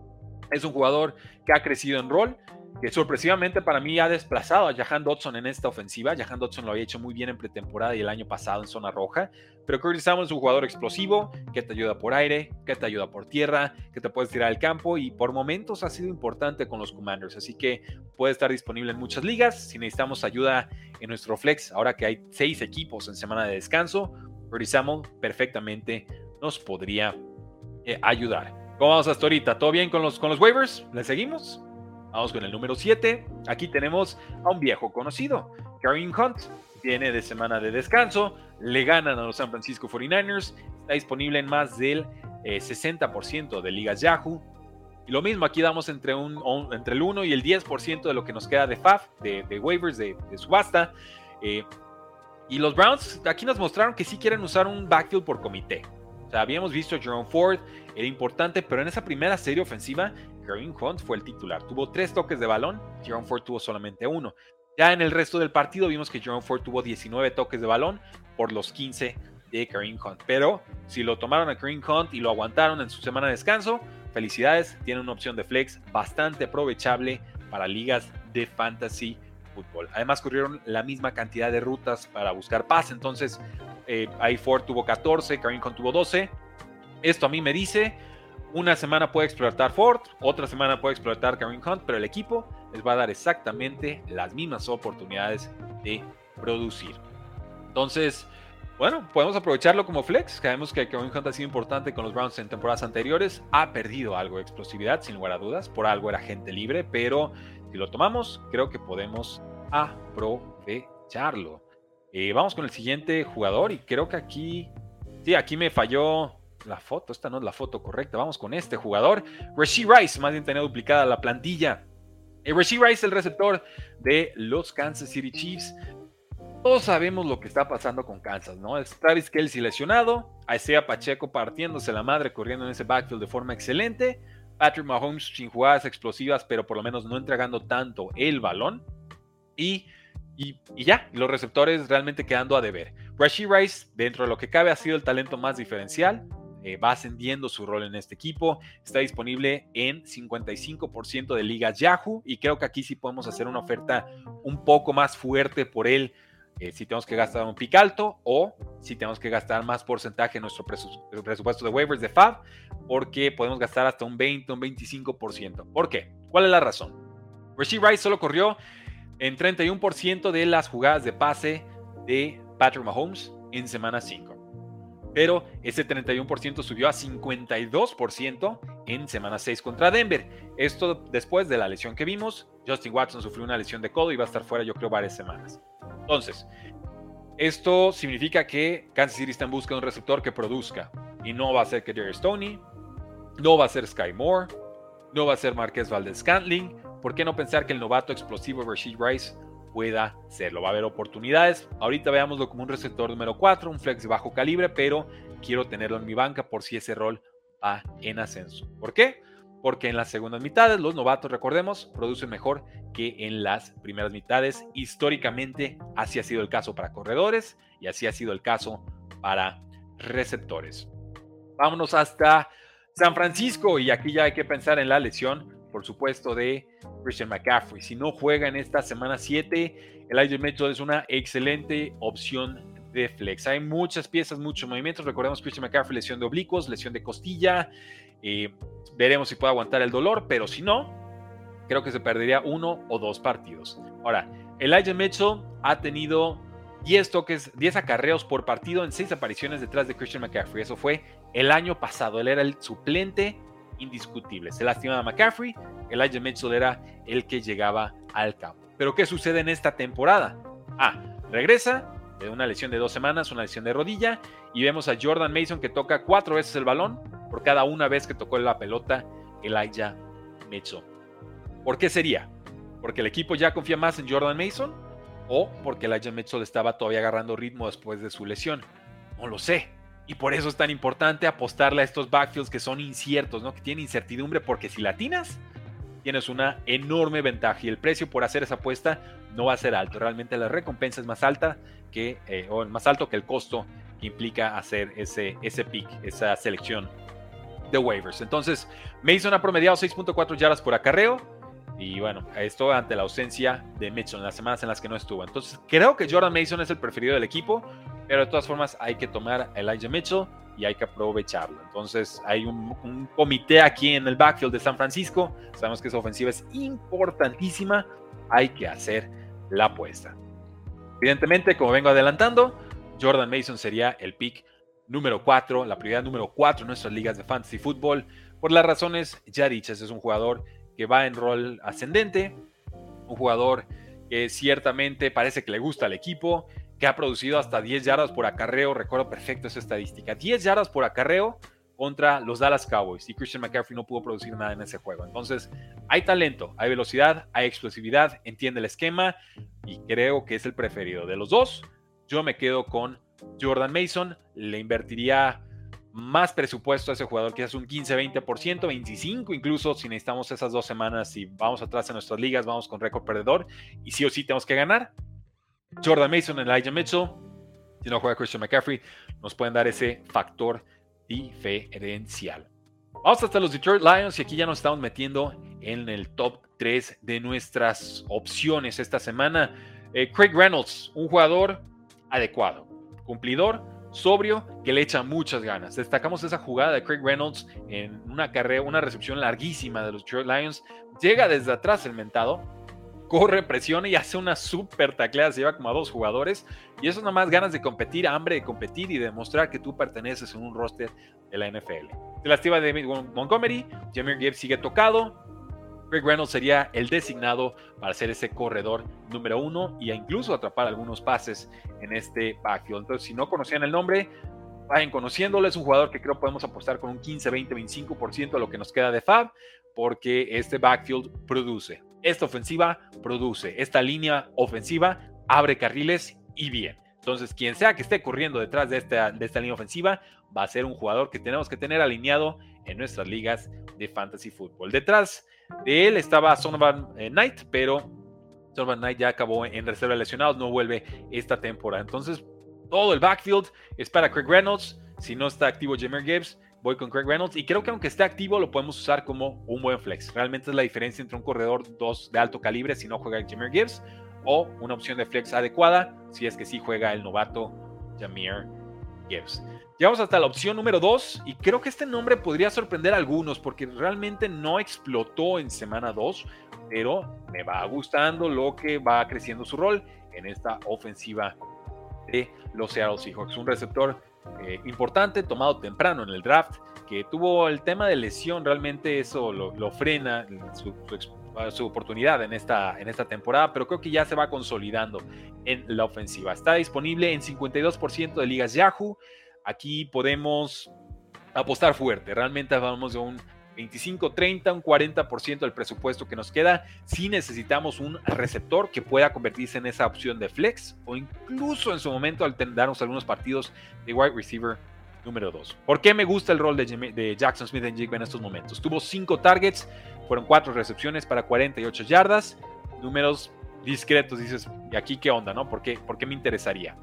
Speaker 1: es un jugador que ha crecido en rol que sorpresivamente para mí ha desplazado a Jahan Dodson en esta ofensiva. Jahan Dodson lo había hecho muy bien en pretemporada y el año pasado en zona roja. Pero Curtis Samuel es un jugador explosivo que te ayuda por aire, que te ayuda por tierra, que te puedes tirar al campo y por momentos ha sido importante con los Commanders. Así que puede estar disponible en muchas ligas. Si necesitamos ayuda en nuestro flex, ahora que hay seis equipos en semana de descanso, Curtis Samuel perfectamente nos podría eh, ayudar. ¿Cómo vamos hasta ahorita? ¿Todo bien con los, con los waivers? ¿Le seguimos? Vamos con el número 7. Aquí tenemos a un viejo conocido, Kareem Hunt. Viene de semana de descanso, le ganan a los San Francisco 49ers, está disponible en más del 60% eh, de ligas Yahoo. Y lo mismo, aquí damos entre, un, entre el 1 y el 10% de lo que nos queda de FAF, de, waivers, de, subasta. Eh, y los Browns aquí nos mostraron que sí quieren usar un backfield por comité. O sea, habíamos visto a Jerome Ford, era importante, pero en esa primera serie ofensiva Kareem Hunt fue el titular. Tuvo tres toques de balón, Jerome Ford tuvo solamente uno. Ya en el resto del partido vimos que Jerome Ford tuvo 19 toques de balón por los 15 de Kareem Hunt. Pero si lo tomaron a Kareem Hunt y lo aguantaron en su semana de descanso, felicidades, tiene una opción de flex bastante aprovechable para ligas de fantasy fútbol. Además corrieron la misma cantidad de rutas para buscar paz, entonces eh, ahí Ford tuvo 14, Kareem Hunt tuvo 12 Esto a mí me dice, una semana puede explotar Ford, otra semana puede explotar Kareem Hunt, pero el equipo les va a dar exactamente las mismas oportunidades de producir. Entonces, bueno, podemos aprovecharlo como flex. Sabemos que Kareem Hunt ha sido importante con los Browns en temporadas anteriores. Ha perdido algo de explosividad, sin lugar a dudas. Por algo era gente libre, pero si lo tomamos, creo que podemos aprovecharlo. Eh, vamos con el siguiente jugador y creo que aquí, sí, aquí me falló la foto. Esta no es la foto correcta. Vamos con este jugador. Rasheed Rice, más bien tenía duplicada la plantilla. Eh, Rice, el receptor de los Kansas City Chiefs. Todos sabemos lo que está pasando con Kansas, ¿no? Es Travis Kelsey lesionado, Isaiah Pacheco partiéndose la madre, corriendo en ese backfield de forma excelente, Patrick Mahomes sin jugadas explosivas, pero por lo menos no entregando tanto el balón, y, y, ya, los receptores realmente quedando a deber. Rashid Rice, dentro de lo que cabe, ha sido el talento más diferencial, eh, va ascendiendo su rol en este equipo. Está disponible en 55% de ligas Yahoo y creo que aquí sí podemos hacer una oferta un poco más fuerte por él eh, si tenemos que gastar un pick alto o si tenemos que gastar más porcentaje en nuestro presupuesto de waivers de FAB, porque podemos gastar hasta un 20, un 25%. ¿Por qué? ¿Cuál es la razón? Rasheed Rice solo corrió en 31% de las jugadas de pase de Patrick Mahomes en semana 5. Pero ese 31% subió a 52% en semana 6 contra Denver. Esto después de la lesión que vimos. Justin Watson sufrió una lesión de codo y va a estar fuera yo creo varias semanas. Entonces, esto significa que Kansas City está en busca de un receptor que produzca. Y no va a ser Jerry Stoney, no va a ser Sky Moore, no va a ser Marqués Valdez Scantling. ¿Por qué no pensar que el novato explosivo Rashid Rice pueda serlo? Va a haber oportunidades. Ahorita veámoslo como un receptor número 4, un flex de bajo calibre, pero quiero tenerlo en mi banca por si ese rol va en ascenso. ¿Por qué? porque en las segundas mitades los novatos, recordemos, producen mejor que en las primeras mitades. Históricamente así ha sido el caso para corredores y así ha sido el caso para receptores. Vámonos hasta San Francisco y aquí ya hay que pensar en la lesión, por supuesto, de Christian McCaffrey. Si no juega en esta semana 7, el Elijah Mitchell es una excelente opción de flex. Hay muchas piezas, muchos movimientos. Recordemos Christian McCaffrey, lesión de oblicuos, lesión de costilla. Eh, veremos si puede aguantar el dolor, pero si no, creo que se perdería uno o dos partidos. Ahora, Elijah Mitchell ha tenido 10 toques, 10 acarreos por partido en 6 apariciones detrás de Christian McCaffrey. Eso fue el año pasado. Él era el suplente indiscutible. Se lastimaba McCaffrey, Elijah Mitchell era el que llegaba al campo. Pero ¿qué sucede en esta temporada? Ah, regresa de una lesión de dos semanas, una lesión de rodilla, y vemos a Jordan Mason que toca cuatro veces el balón por cada una vez que tocó la pelota Elijah Mitchell. ¿Por qué sería? ¿Porque el equipo ya confía más en Jordan Mason? ¿O porque Elijah Mitchell estaba todavía agarrando ritmo después de su lesión? No lo sé. Y por eso es tan importante apostarle a estos backfields que son inciertos, ¿no? que tienen incertidumbre, porque si latinas, tienes una enorme ventaja y el precio por hacer esa apuesta no va a ser alto. Realmente la recompensa es más alta que, eh, o más alto que el costo que implica hacer ese, ese pick, esa selección de waivers. Entonces, Mason ha promediado 6.4 yardas por acarreo. Y bueno, esto ante la ausencia de Mitchell en las semanas en las que no estuvo. Entonces, creo que Jordan Mason es el preferido del equipo, pero de todas formas hay que tomar a Elijah Mitchell y hay que aprovecharlo. Entonces, hay un, un, comité aquí en el backfield de San Francisco. Sabemos que esa ofensiva es importantísima. Hay que hacer la apuesta. Evidentemente, como vengo adelantando, Jordan Mason sería el pick número 4, la prioridad número 4 en nuestras ligas de fantasy fútbol, por las razones ya dichas. Es un jugador que va en rol ascendente, un jugador que ciertamente parece que le gusta al equipo, que ha producido hasta 10 yardas por acarreo, recuerdo perfecto esa estadística, 10 yardas por acarreo contra los Dallas Cowboys y Christian McCaffrey no pudo producir nada en ese juego. Entonces, hay talento, hay velocidad, hay explosividad, entiende el esquema y creo que es el preferido de los dos. Yo me quedo con Jordan Mason, le invertiría más presupuesto a ese jugador, quizás un 15, 20%, 25 incluso si necesitamos esas dos semanas y vamos atrás en nuestras ligas, vamos con récord perdedor y sí o sí tenemos que ganar. Jordan Mason, Elijah Mitchell, si no juega Christian McCaffrey, nos pueden dar ese factor diferencial. Vamos hasta los Detroit Lions y aquí ya nos estamos metiendo en el top 3 de nuestras opciones esta semana. Eh, Craig Reynolds, un jugador adecuado, cumplidor, sobrio que le echa muchas ganas. Destacamos esa jugada de Craig Reynolds en una carrera, una recepción larguísima de los Detroit Lions. Llega desde atrás el mentado, corre, presiona y hace una super tacleada. Se lleva como a dos jugadores. Y eso es más ganas de competir, hambre de competir y demostrar que tú perteneces a un roster de la NFL. Se lastima David Montgomery. Jameer Gibbs sigue tocado. Greg Reynolds sería el designado para ser ese corredor número uno e incluso atrapar algunos pases en este backfield. Entonces, si no conocían el nombre, vayan conociéndolo. Es un jugador que creo podemos apostar con un 15, 20, 25% de lo que nos queda de Fab, porque este backfield produce. Esta ofensiva produce. Esta línea ofensiva abre carriles y bien. Entonces, quien sea que esté corriendo detrás de esta, de esta línea ofensiva va a ser un jugador que tenemos que tener alineado en nuestras ligas de fantasy fútbol. Detrás de él estaba Sonovan eh, Knight, pero Sonovan Knight ya acabó en reserva de lesionados, no vuelve esta temporada. Entonces, todo el backfield es para Craig Reynolds. Si no está activo Jameer Gibbs, voy con Craig Reynolds. Y creo que aunque esté activo, lo podemos usar como un buen flex. Realmente es la diferencia entre un corredor 2 de alto calibre si no juega Jameer Gibbs o una opción de flex adecuada si es que sí juega el novato Jameer Gibbs. Llegamos hasta la opción número 2 y creo que este nombre podría sorprender a algunos porque realmente no explotó en semana 2, pero me va gustando lo que va creciendo su rol en esta ofensiva de los Seattle Seahawks. Un receptor eh, importante, tomado temprano en el draft, que tuvo el tema de lesión, realmente eso lo, frena su, oportunidad en esta, en esta temporada, pero creo que ya se va consolidando en la ofensiva. Está disponible en 52% de ligas Yahoo. Aquí podemos apostar fuerte. Realmente vamos de un 25, 30, un 40% del presupuesto que nos queda si necesitamos un receptor que pueda convertirse en esa opción de flex o incluso en su momento al darnos algunos partidos de wide receiver número 2. ¿Por qué me gusta el rol de, Jackson Smith en Jigba en estos momentos? Tuvo 5 targets, fueron 4 recepciones para 48 yardas, números discretos, dices, ¿y aquí qué onda, no? ¿Por qué, ¿Por qué me interesaría?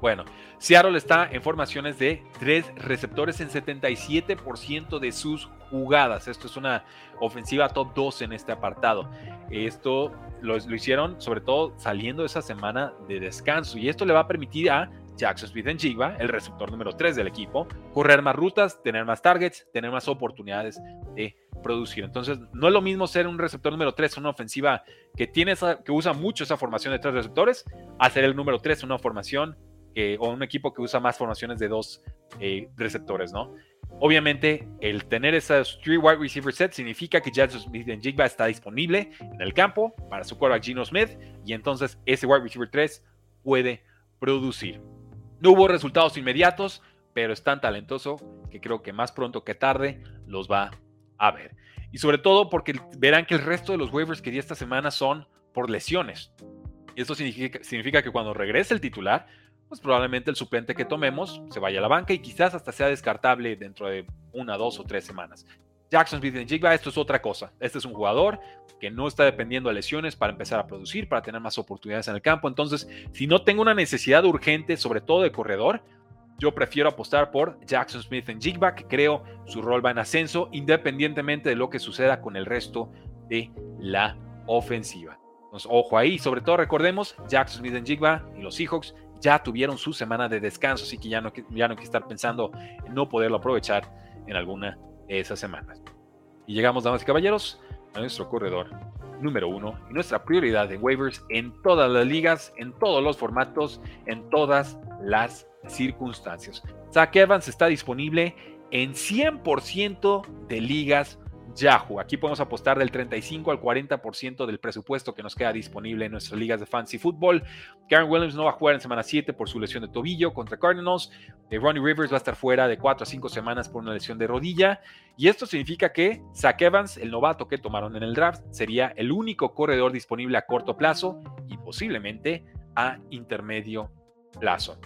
Speaker 1: Bueno, Seattle está en formaciones de tres receptores en 77% de sus jugadas. Esto es una ofensiva top 2 en este apartado. Esto lo, hicieron sobre todo saliendo esa semana de descanso y esto le va a permitir a Jackson Smith en Jigba, el receptor número 3 del equipo, correr más rutas, tener más targets, tener más oportunidades de producir. Entonces, no es lo mismo ser un receptor número 3 en una ofensiva que, tiene que usa mucho esa formación de tres receptores, a ser el número 3 en una formación o un equipo que usa más formaciones de dos eh, receptores, ¿no? Obviamente, el tener esos three wide receiver set significa que Jackson Smith en Jigba está disponible en el campo para su quarterback Gino Smith y entonces ese wide receiver 3 puede producir. No hubo resultados inmediatos, pero es tan talentoso que creo que más pronto que tarde los va a ver. Y sobre todo porque verán que el resto de los waivers que di esta semana son por lesiones. Esto significa, significa que cuando regrese el titular, pues probablemente el suplente que tomemos se vaya a la banca y quizás hasta sea descartable dentro de una, dos o tres semanas. Jackson Smith Jigba, esto es otra cosa. Este es un jugador que no está dependiendo de lesiones para empezar a producir, para tener más oportunidades en el campo. Entonces, si no tengo una necesidad urgente, sobre todo de corredor, yo prefiero apostar por Jackson Smith en que creo su rol va en ascenso, independientemente de lo que suceda con el resto de la ofensiva. Entonces, ojo ahí, sobre todo recordemos, Jackson Smith en Jigba y los Seahawks ya tuvieron su semana de descanso, así que ya no, ya no hay que estar pensando en no poderlo aprovechar en alguna de esas semanas. Y llegamos, damas y caballeros, a nuestro corredor número uno y nuestra prioridad de waivers en todas las ligas, en todos los formatos, en todas las circunstancias. Zach Evans está disponible en 100% de ligas Yahoo. Aquí podemos apostar del 35 al 40% del presupuesto que nos queda disponible en nuestras ligas de fantasy fútbol. Karen Williams no va a jugar en semana 7 por su lesión de tobillo contra Cardinals. Eh, Ronnie Rivers va a estar fuera de 4 a 5 semanas por una lesión de rodilla. Y esto significa que Zach Evans, el novato que tomaron en el draft, sería el único corredor disponible a corto plazo y posiblemente a intermedio plazo.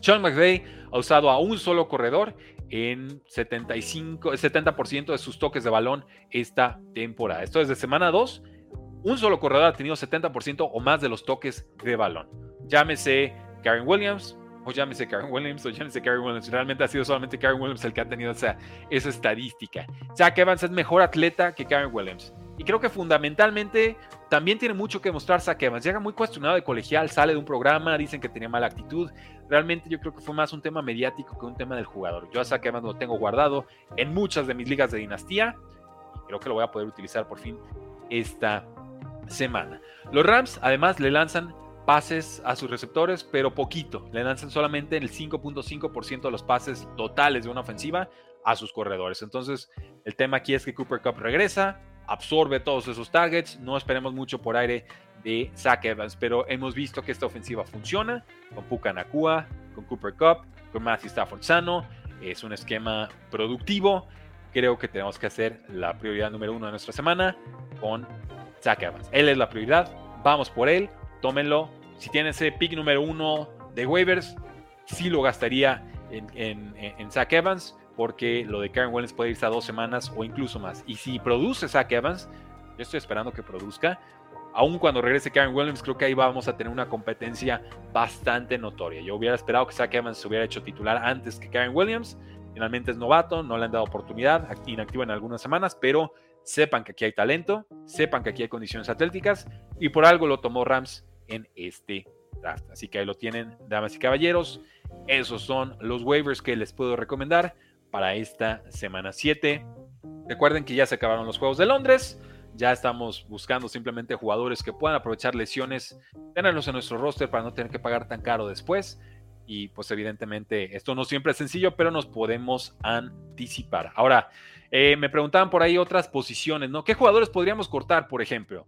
Speaker 1: Sean McVay ha usado a un solo corredor en 75, 70% de sus toques de balón esta temporada. Esto desde semana 2, un solo corredor ha tenido 70% o más de los toques de balón. Llámese Karen Williams, o llámese Karen Williams, o llámese Karen Williams. Realmente ha sido solamente Karen Williams el que ha tenido esa, esa estadística. Jack Evans es mejor atleta que Karen Williams. Y creo que fundamentalmente también tiene mucho que mostrar Zach Evans. Llega muy cuestionado de colegial, sale de un programa, dicen que tenía mala actitud. Realmente yo creo que fue más un tema mediático que un tema del jugador. Yo a Zach Evans lo tengo guardado en muchas de mis ligas de dinastía creo que lo voy a poder utilizar por fin esta semana. Los Rams además le lanzan pases a sus receptores, pero poquito. Le lanzan solamente el 5.5% de los pases totales de una ofensiva a sus corredores. Entonces, el tema aquí es que Cooper Cup regresa, absorbe todos esos targets. No esperemos mucho por aire de Zach Evans, pero hemos visto que esta ofensiva funciona con Puka Nakua, con Cooper Cup, con Matthew Stafford sano. Es un esquema productivo. Creo que tenemos que hacer la prioridad número uno de nuestra semana con Zach Evans. Él es la prioridad. Vamos por él. Tómenlo. Si tiene ese pick número uno de waivers, sí lo gastaría en, en, Zach Evans porque lo de Karen Williams puede irse a dos semanas o incluso más. Y si produce Zach Evans, yo estoy esperando que produzca, aun cuando regrese Karen Williams, creo que ahí vamos a tener una competencia bastante notoria. Yo hubiera esperado que Zach Evans se hubiera hecho titular antes que Karen Williams. Finalmente es novato, no le han dado oportunidad, inactivo en algunas semanas, pero sepan que aquí hay talento, sepan que aquí hay condiciones atléticas y por algo lo tomó Rams en este draft. Así que ahí lo tienen, damas y caballeros. Esos son los waivers que les puedo recomendar para esta semana 7. Recuerden que ya se acabaron los Juegos de Londres. Ya estamos buscando simplemente jugadores que puedan aprovechar lesiones, tenerlos en nuestro roster para no tener que pagar tan caro después. Y pues evidentemente esto no siempre es sencillo, pero nos podemos anticipar. Ahora, eh, me preguntaban por ahí otras posiciones, ¿no? ¿Qué jugadores podríamos cortar, por ejemplo?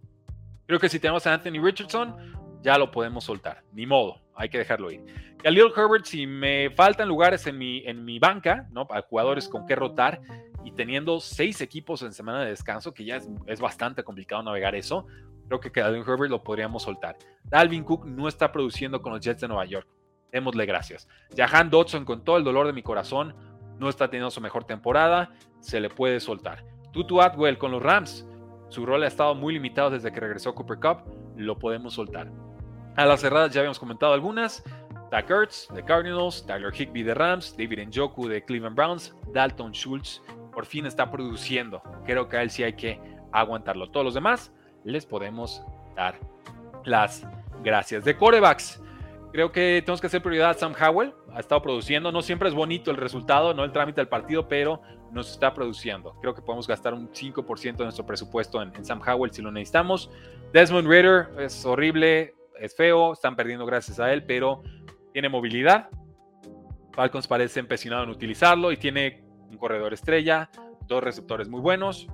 Speaker 1: Creo que si tenemos a Anthony Richardson, ya lo podemos soltar. Ni modo, hay que dejarlo ir. A Little Herbert, si me faltan lugares en mi, en mi banca, ¿no? Para jugadores con qué rotar, y teniendo seis equipos en semana de descanso, que ya es, bastante complicado navegar eso, creo que a Little Herbert lo podríamos soltar. Dalvin Cook no está produciendo con los Jets de Nueva York. Démosle gracias. Jahan Dodson, con todo el dolor de mi corazón, no está teniendo su mejor temporada, se le puede soltar. Tutu Atwell con los Rams, su rol ha estado muy limitado desde que regresó Cooper Cup, lo podemos soltar. A las cerradas ya habíamos comentado algunas. Zach Ertz de Cardinals, Tyler Higby de Rams, David Njoku de Cleveland Browns, Dalton Schultz por fin está produciendo. Creo que a él sí hay que aguantarlo. Todos los demás les podemos dar las gracias. De corebacks, creo que tenemos que hacer prioridad a Sam Howell. Ha estado produciendo. No siempre es bonito el resultado, no el trámite del partido, pero nos está produciendo. Creo que podemos gastar un 5% de nuestro presupuesto en, Sam Howell si lo necesitamos. Desmond Ritter es horrible es feo, están perdiendo gracias a él, pero tiene movilidad. Falcons parece empecinado en utilizarlo y tiene un corredor estrella, dos receptores muy buenos.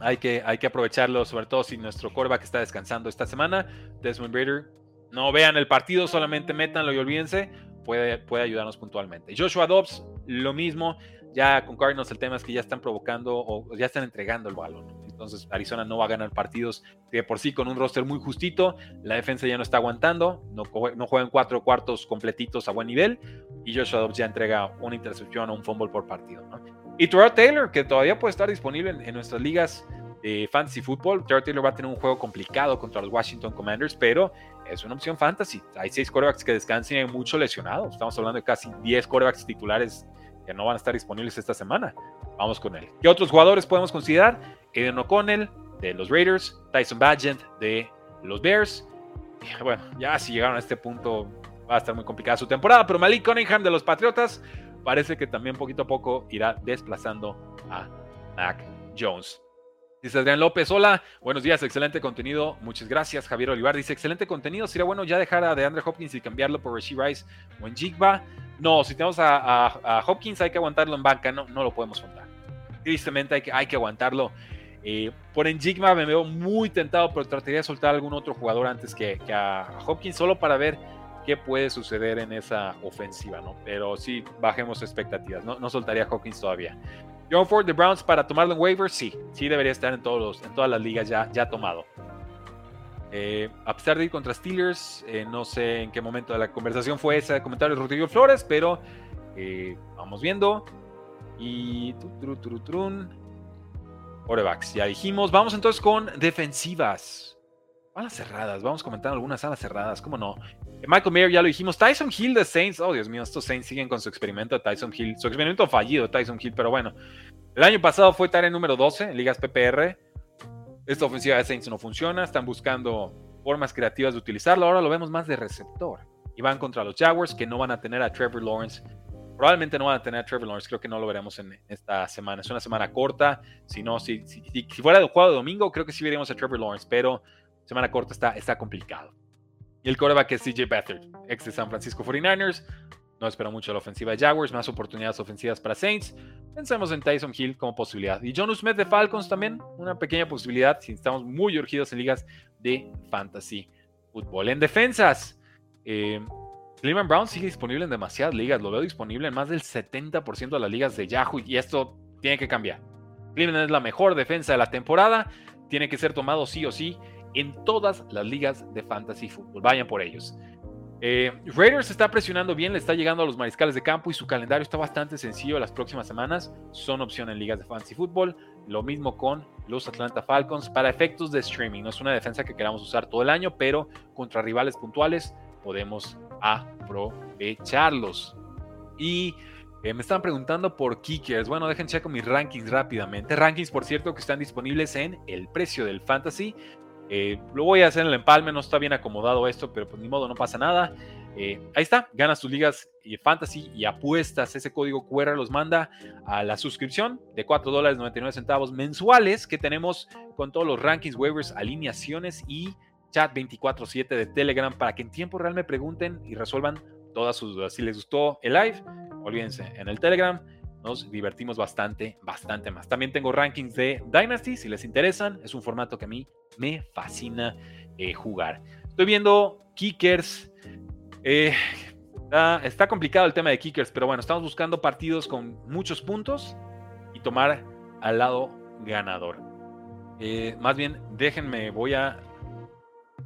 Speaker 1: Hay que, hay que aprovecharlo, sobre todo si nuestro coreback está descansando esta semana. Desmond Raider, no vean el partido, solamente métanlo y olvídense. Puede, puede ayudarnos puntualmente. Joshua Dobbs, lo mismo. Ya con Cardinals el tema es que ya están provocando o ya están entregando el balón. Entonces Arizona no va a ganar partidos de por sí con un roster muy justito. La defensa ya no está aguantando, no, no juegan cuatro cuartos completitos a buen nivel. Y Joshua Dobbs ya entrega una intercepción o un fumble por partido. Y Terrell Taylor, que todavía puede estar disponible en, nuestras ligas de fantasy football. Terrell Taylor va a tener un juego complicado contra los Washington Commanders, pero es una opción fantasy. Hay seis quarterbacks que descansan y hay muchos lesionados. Estamos hablando de casi 10 quarterbacks titulares que no van a estar disponibles esta semana. Vamos con él. ¿Qué otros jugadores podemos considerar? Eden O'Connell de los Raiders, Tyson Badgett de los Bears. Bueno, ya si llegaron a este punto va a estar muy complicada su temporada, pero Malik Cunningham de los Patriotas parece que también poquito a poco irá desplazando a Mac Jones. Dice Adrián López, hola, buenos días, excelente contenido, muchas gracias. Javier Olivar dice, excelente contenido, sería bueno ya dejar a DeAndre Hopkins y cambiarlo por Rasheed Rice o en Jigba. No, si tenemos a, Hopkins hay que aguantarlo en banca, no, no lo podemos contar. Tristemente hay que, hay que aguantarlo. Eh, por Enigma me veo muy tentado, pero trataría de soltar a algún otro jugador antes que, a Hopkins, solo para ver qué puede suceder en esa ofensiva, ¿no? Pero sí, bajemos expectativas, no, no soltaría a Hopkins todavía. John Ford de Browns para tomarlo en waivers, sí, sí debería estar en, todos en todas las ligas ya, ya tomado. Eh, a pesar de ir contra Steelers, eh, no sé en qué momento de la conversación fue ese comentario de Rodrigo Flores, pero vamos viendo. Y Orebacks, ya dijimos. Vamos entonces con defensivas. Alas cerradas, vamos comentando algunas alas cerradas, ¿cómo no? Michael Mayer ya lo dijimos. Tyson Hill de Saints. Oh, Dios mío, estos Saints siguen con su experimento de Tyson Hill. Su experimento fallido Tyson Hill, pero bueno. El año pasado fue tarea número 12 en ligas PPR. Esta ofensiva de Saints no funciona. Están buscando formas creativas de utilizarlo. Ahora lo vemos más de receptor. y van contra los Jaguars, que no van a tener a Trevor Lawrence. Probablemente no van a tener a Trevor Lawrence, creo que no lo veremos en esta semana. Es una semana corta. Si no, si, si, fuera el juego domingo, creo que sí veríamos a Trevor Lawrence, pero semana corta está, está complicado. Y el coreback es CJ Beathard, ex de San Francisco 49ers. No espero mucho la ofensiva de Jaguars, más oportunidades ofensivas para Saints. Pensemos en Tyson Hill como posibilidad. Y John Smith de Falcons también, una pequeña posibilidad si estamos muy urgidos en ligas de fantasy fútbol. En defensas, eh, Cleveland Brown sigue disponible en demasiadas ligas. Lo veo disponible en más del 70% de las ligas de Yahoo y esto tiene que cambiar. Cleveland es la mejor defensa de la temporada. Tiene que ser tomado sí o sí en todas las ligas de fantasy fútbol. Vayan por ellos. Eh, Raiders está presionando bien, le está llegando a los mariscales de campo y su calendario está bastante sencillo. Las próximas semanas son opción en ligas de fantasy fútbol. Lo mismo con los Atlanta Falcons para efectos de streaming. No es una defensa que queramos usar todo el año, pero contra rivales puntuales podemos aprovecharlos. Y eh, me están preguntando por kickers. Bueno, dejen checo mis rankings rápidamente. Rankings, por cierto, que están disponibles en el precio del fantasy. Eh, lo voy a hacer en el empalme, no está bien acomodado esto, pero pues ni modo, no pasa nada. Eh, ahí está, ganas tus ligas y fantasy y apuestas. Ese código QR los manda a la suscripción de 4 dólares 99 centavos mensuales que tenemos con todos los rankings, waivers, alineaciones y chat 24/7 de Telegram para que en tiempo real me pregunten y resuelvan todas sus dudas. Si les gustó el live, olvídense, en el Telegram nos divertimos bastante, bastante más. También tengo rankings de Dynasty, si les interesan. Es un formato que a mí me fascina eh, jugar. Estoy viendo Kickers. Eh, está, complicado el tema de Kickers, pero bueno, estamos buscando partidos con muchos puntos y tomar al lado ganador. Eh, más bien, déjenme, voy a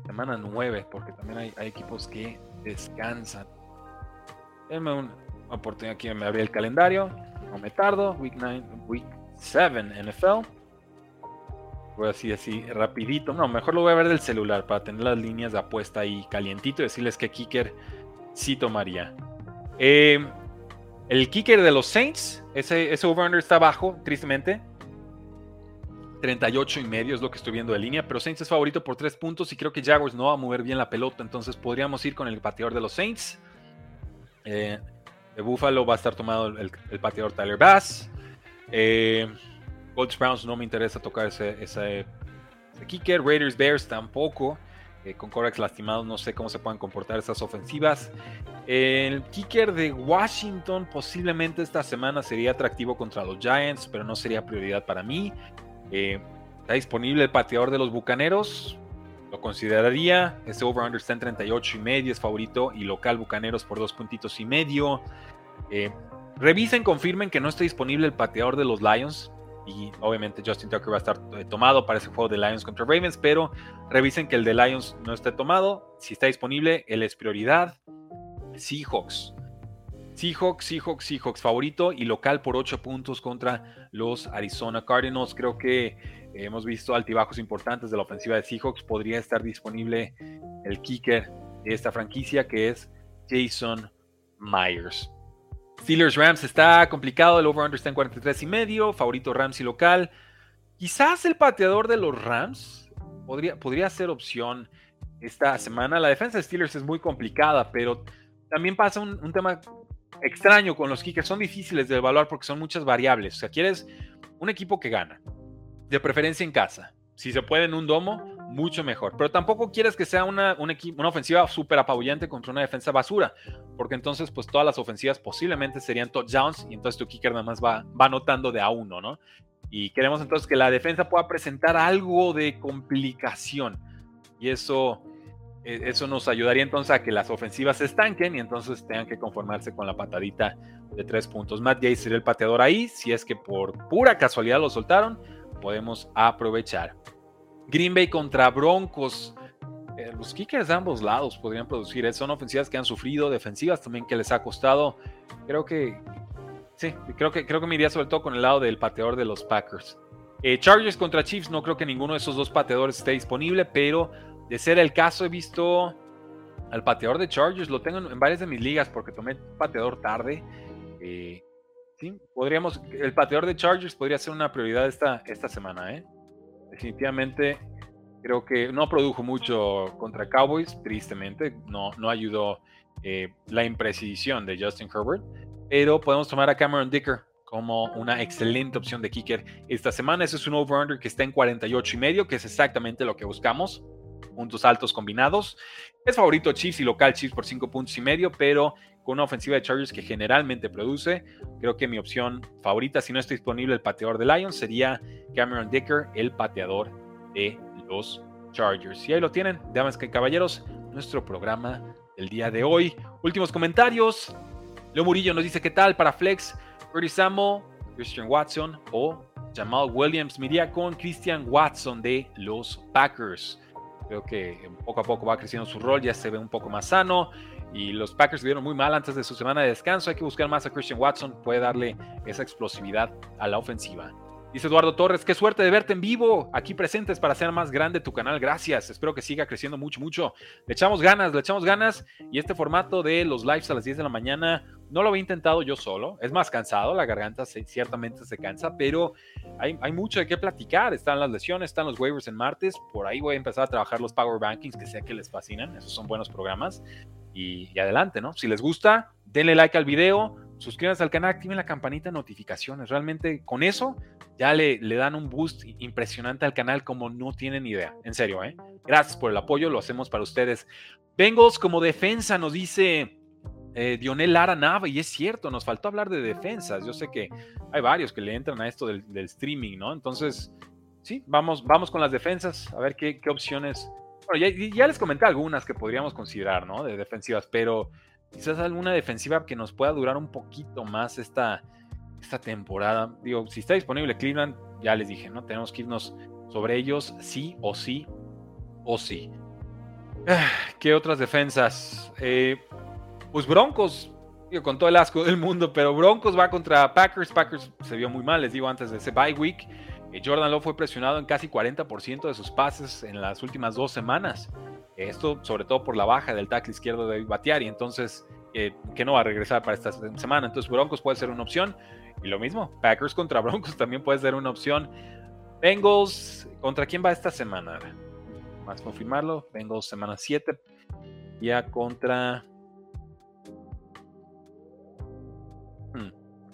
Speaker 1: semana 9, porque también hay, equipos que descansan. Denme una oportunidad aquí, me abrí el calendario. No me tardo. Week 9, Week 7 NFL. Voy así, así, rapidito. No, mejor lo voy a ver del celular para tener las líneas de apuesta ahí calientito y decirles que kicker sí tomaría. Eh, el kicker de los Saints, ese, ese over-under está bajo, tristemente. 38 y medio es lo que estoy viendo de línea, pero Saints es favorito por 3 puntos y creo que Jaguars no va a mover bien la pelota, entonces podríamos ir con el pateador de los Saints. Eh, de Buffalo va a estar tomado el, pateador Tyler Bass. Eh, Colts Browns no me interesa tocar ese, ese, kicker. Raiders Bears tampoco. Eh, con Corex lastimados no sé cómo se puedan comportar esas ofensivas. El kicker de Washington posiblemente esta semana sería atractivo contra los Giants, pero no sería prioridad para mí. Eh, está disponible el pateador de los Bucaneros. Consideraría. Ese over-under está en 38 y medio. Es favorito y local Bucaneros por dos puntitos y medio. Eh, revisen, confirmen que no está disponible el pateador de los Lions. Y obviamente Justin Tucker va a estar eh, tomado para ese juego de Lions contra Ravens. Pero revisen que el de Lions no esté tomado. Si está disponible, él es prioridad. Seahawks. Seahawks, Seahawks, Seahawks favorito y local por 8 puntos contra los Arizona Cardinals. Creo que hemos visto altibajos importantes de la ofensiva de Seahawks. Podría estar disponible el kicker de esta franquicia que es Jason Myers. Steelers Rams está complicado, el over-under está en 43 y medio, favorito Rams y local. Quizás el pateador de los Rams podría, podría ser opción esta semana. La defensa de Steelers es muy complicada, pero también pasa un, un tema extraño con los kickers. Son difíciles de evaluar porque son muchas variables. O sea, quieres un equipo que gana, de preferencia en casa. Si se puede en un domo, mucho mejor. Pero tampoco quieres que sea una, una ofensiva súper apabullante contra una defensa basura, porque entonces pues todas las ofensivas posiblemente serían touchdowns y entonces tu kicker nada más va, va anotando de a uno, ¿no? Y queremos entonces que la defensa pueda presentar algo de complicación. Y eso e, eso nos ayudaría entonces a que las ofensivas se estanquen y entonces tengan que conformarse con la patadita de tres puntos. Matt Gay sería el pateador ahí. Si es que por pura casualidad lo soltaron, podemos aprovechar. Green Bay contra Broncos. Eh, los kickers de ambos lados podrían producir. Son ofensivas que han sufrido, defensivas también que les ha costado. Creo que. Sí, creo que, creo que me iría sobre todo con el lado del pateador de los Packers. Eh, Chargers contra Chiefs, no creo que ninguno de esos dos pateadores esté disponible, pero de ser el caso, he visto al pateador de Chargers, lo tengo en varias de mis ligas porque tomé pateador tarde. Eh, sí, podríamos, el pateador de Chargers podría ser una prioridad esta, esta semana, ¿eh? Definitivamente creo que no produjo mucho contra Cowboys, tristemente, no, no ayudó eh, la imprecisión de Justin Herbert, pero podemos tomar a Cameron Dicker como una excelente opción de kicker esta semana. Ese es un over-under que está en 48 y medio, que es exactamente lo que buscamos. Puntos altos combinados. Es favorito Chiefs y local Chiefs por 5 puntos y medio, pero con una ofensiva de Chargers que generalmente produce. Creo que mi opción favorita, si no está disponible el pateador de Lions, sería Cameron Dicker, el pateador de los Chargers. Y ahí lo tienen, damas y caballeros, nuestro programa del día de hoy. Últimos comentarios. Leo Murillo nos dice: ¿Qué tal para Flex? Curtis Samo, Christian Watson o Jamal Williams. Miría con Christian Watson de los Packers. Creo que poco a poco va creciendo su rol, ya se ve un poco más sano. Y los Packers vieron muy mal antes de su semana de descanso. Hay que buscar más a Christian Watson, puede darle esa explosividad a la ofensiva. Dice Eduardo Torres, qué suerte de verte en vivo, aquí presentes para hacer más grande tu canal. Gracias, espero que siga creciendo mucho, mucho. Le echamos ganas, le echamos ganas. Y este formato de los lives a las 10 de la mañana no lo había intentado yo solo. Es más cansado, la garganta ciertamente se cansa, pero hay, hay, mucho de qué platicar. Están las lesiones, están los waivers en martes. Por ahí voy a empezar a trabajar los Power Bankings, que sé que les fascinan. Esos son buenos programas. Y, adelante, ¿no? Si les gusta, denle like al video suscríbanse al canal, activen la campanita de notificaciones. Realmente con eso ya le, le, dan un boost impresionante al canal como no tienen idea. En serio, ¿eh? Gracias por el apoyo, lo hacemos para ustedes. Bengals como defensa, nos dice eh, Dionel Lara Nava, y es cierto, nos faltó hablar de defensas. Yo sé que hay varios que le entran a esto del, streaming, ¿no? Entonces, sí, vamos, vamos con las defensas, a ver qué opciones. Bueno, ya, les comenté algunas que podríamos considerar, ¿no? De defensivas, pero quizás alguna defensiva que nos pueda durar un poquito más esta, esta temporada. Digo, si está disponible Cleveland, ya les dije, ¿no? Tenemos que irnos sobre ellos sí o sí o sí. ¿Qué otras defensas? Eh, pues Broncos, digo, con todo el asco del mundo, pero Broncos va contra Packers. Packers se vio muy mal, les digo, antes de ese bye week. Eh, Jordan Love fue presionado en casi 40% de sus pases en las últimas dos semanas. Esto sobre todo por la baja del tackle izquierdo de Batiari, entonces eh, que no va a regresar para esta semana. Entonces Broncos puede ser una opción. Y lo mismo, Packers contra Broncos también puede ser una opción. Bengals, ¿contra quién va esta semana? Más confirmarlo. Bengals semana 7. Ya contra...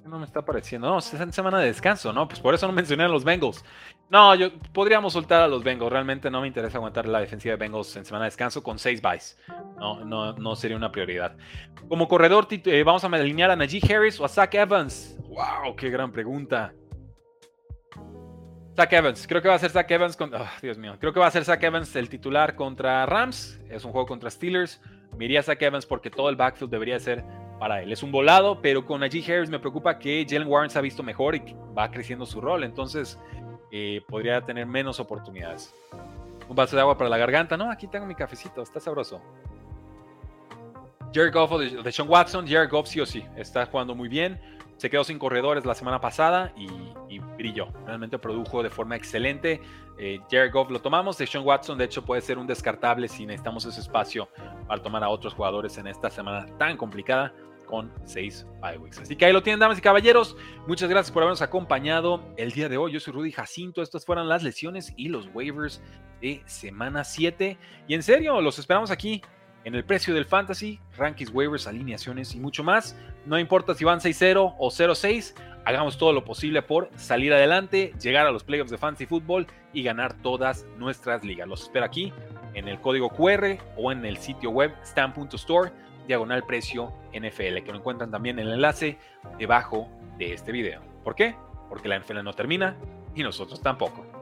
Speaker 1: no me está apareciendo. No, semana de descanso, ¿no? Pues por eso no mencioné a los Bengals. No, yo podríamos soltar a los Bengals. Realmente no me interesa aguantar la defensiva de Bengals en semana de descanso con 6 buys. No, no, no sería una prioridad. Como corredor, eh, vamos a alinear a Najee Harris o a Zach Evans. ¡Wow! ¡Qué gran pregunta! Zach Evans, creo que va a ser Zach Evans. Con, oh, Dios mío, creo que va a ser Zach Evans el titular contra Rams. Es un juego contra Steelers. Me a Zach Evans porque todo el backfield debería ser para él. Es un volado, pero con Najee Harris me preocupa que Jalen Warren se ha visto mejor y va creciendo su rol. Entonces, eh, podría tener menos oportunidades. Un vaso de agua para la garganta. No, aquí tengo mi cafecito, está sabroso. Jared Goff de, Sean Watson. Jared Goff sí o sí, está jugando muy bien. Se quedó sin corredores la semana pasada y, brilló. Realmente produjo de forma excelente. Eh, Jared Goff lo tomamos. De Sean Watson, de hecho, puede ser un descartable si necesitamos ese espacio para tomar a otros jugadores en esta semana tan complicada con 6 bye weeks. Así que ahí lo tienen, damas y caballeros. Muchas gracias por habernos acompañado el día de hoy. Yo soy Rudy Jacinto. Estas fueron las lesiones y los waivers de semana 7. Y en serio, los esperamos aquí en el precio del fantasy, rankings, waivers, alineaciones y mucho más. No importa si van 6-0 o 0-6, hagamos todo lo posible por salir adelante, llegar a los playoffs de fantasy fútbol y ganar todas nuestras ligas. Los espero aquí en el código QR o en el sitio web stamp.store diagonal precio NFL, que lo encuentran también en el enlace debajo de este video. ¿Por qué? Porque la NFL no termina y nosotros tampoco.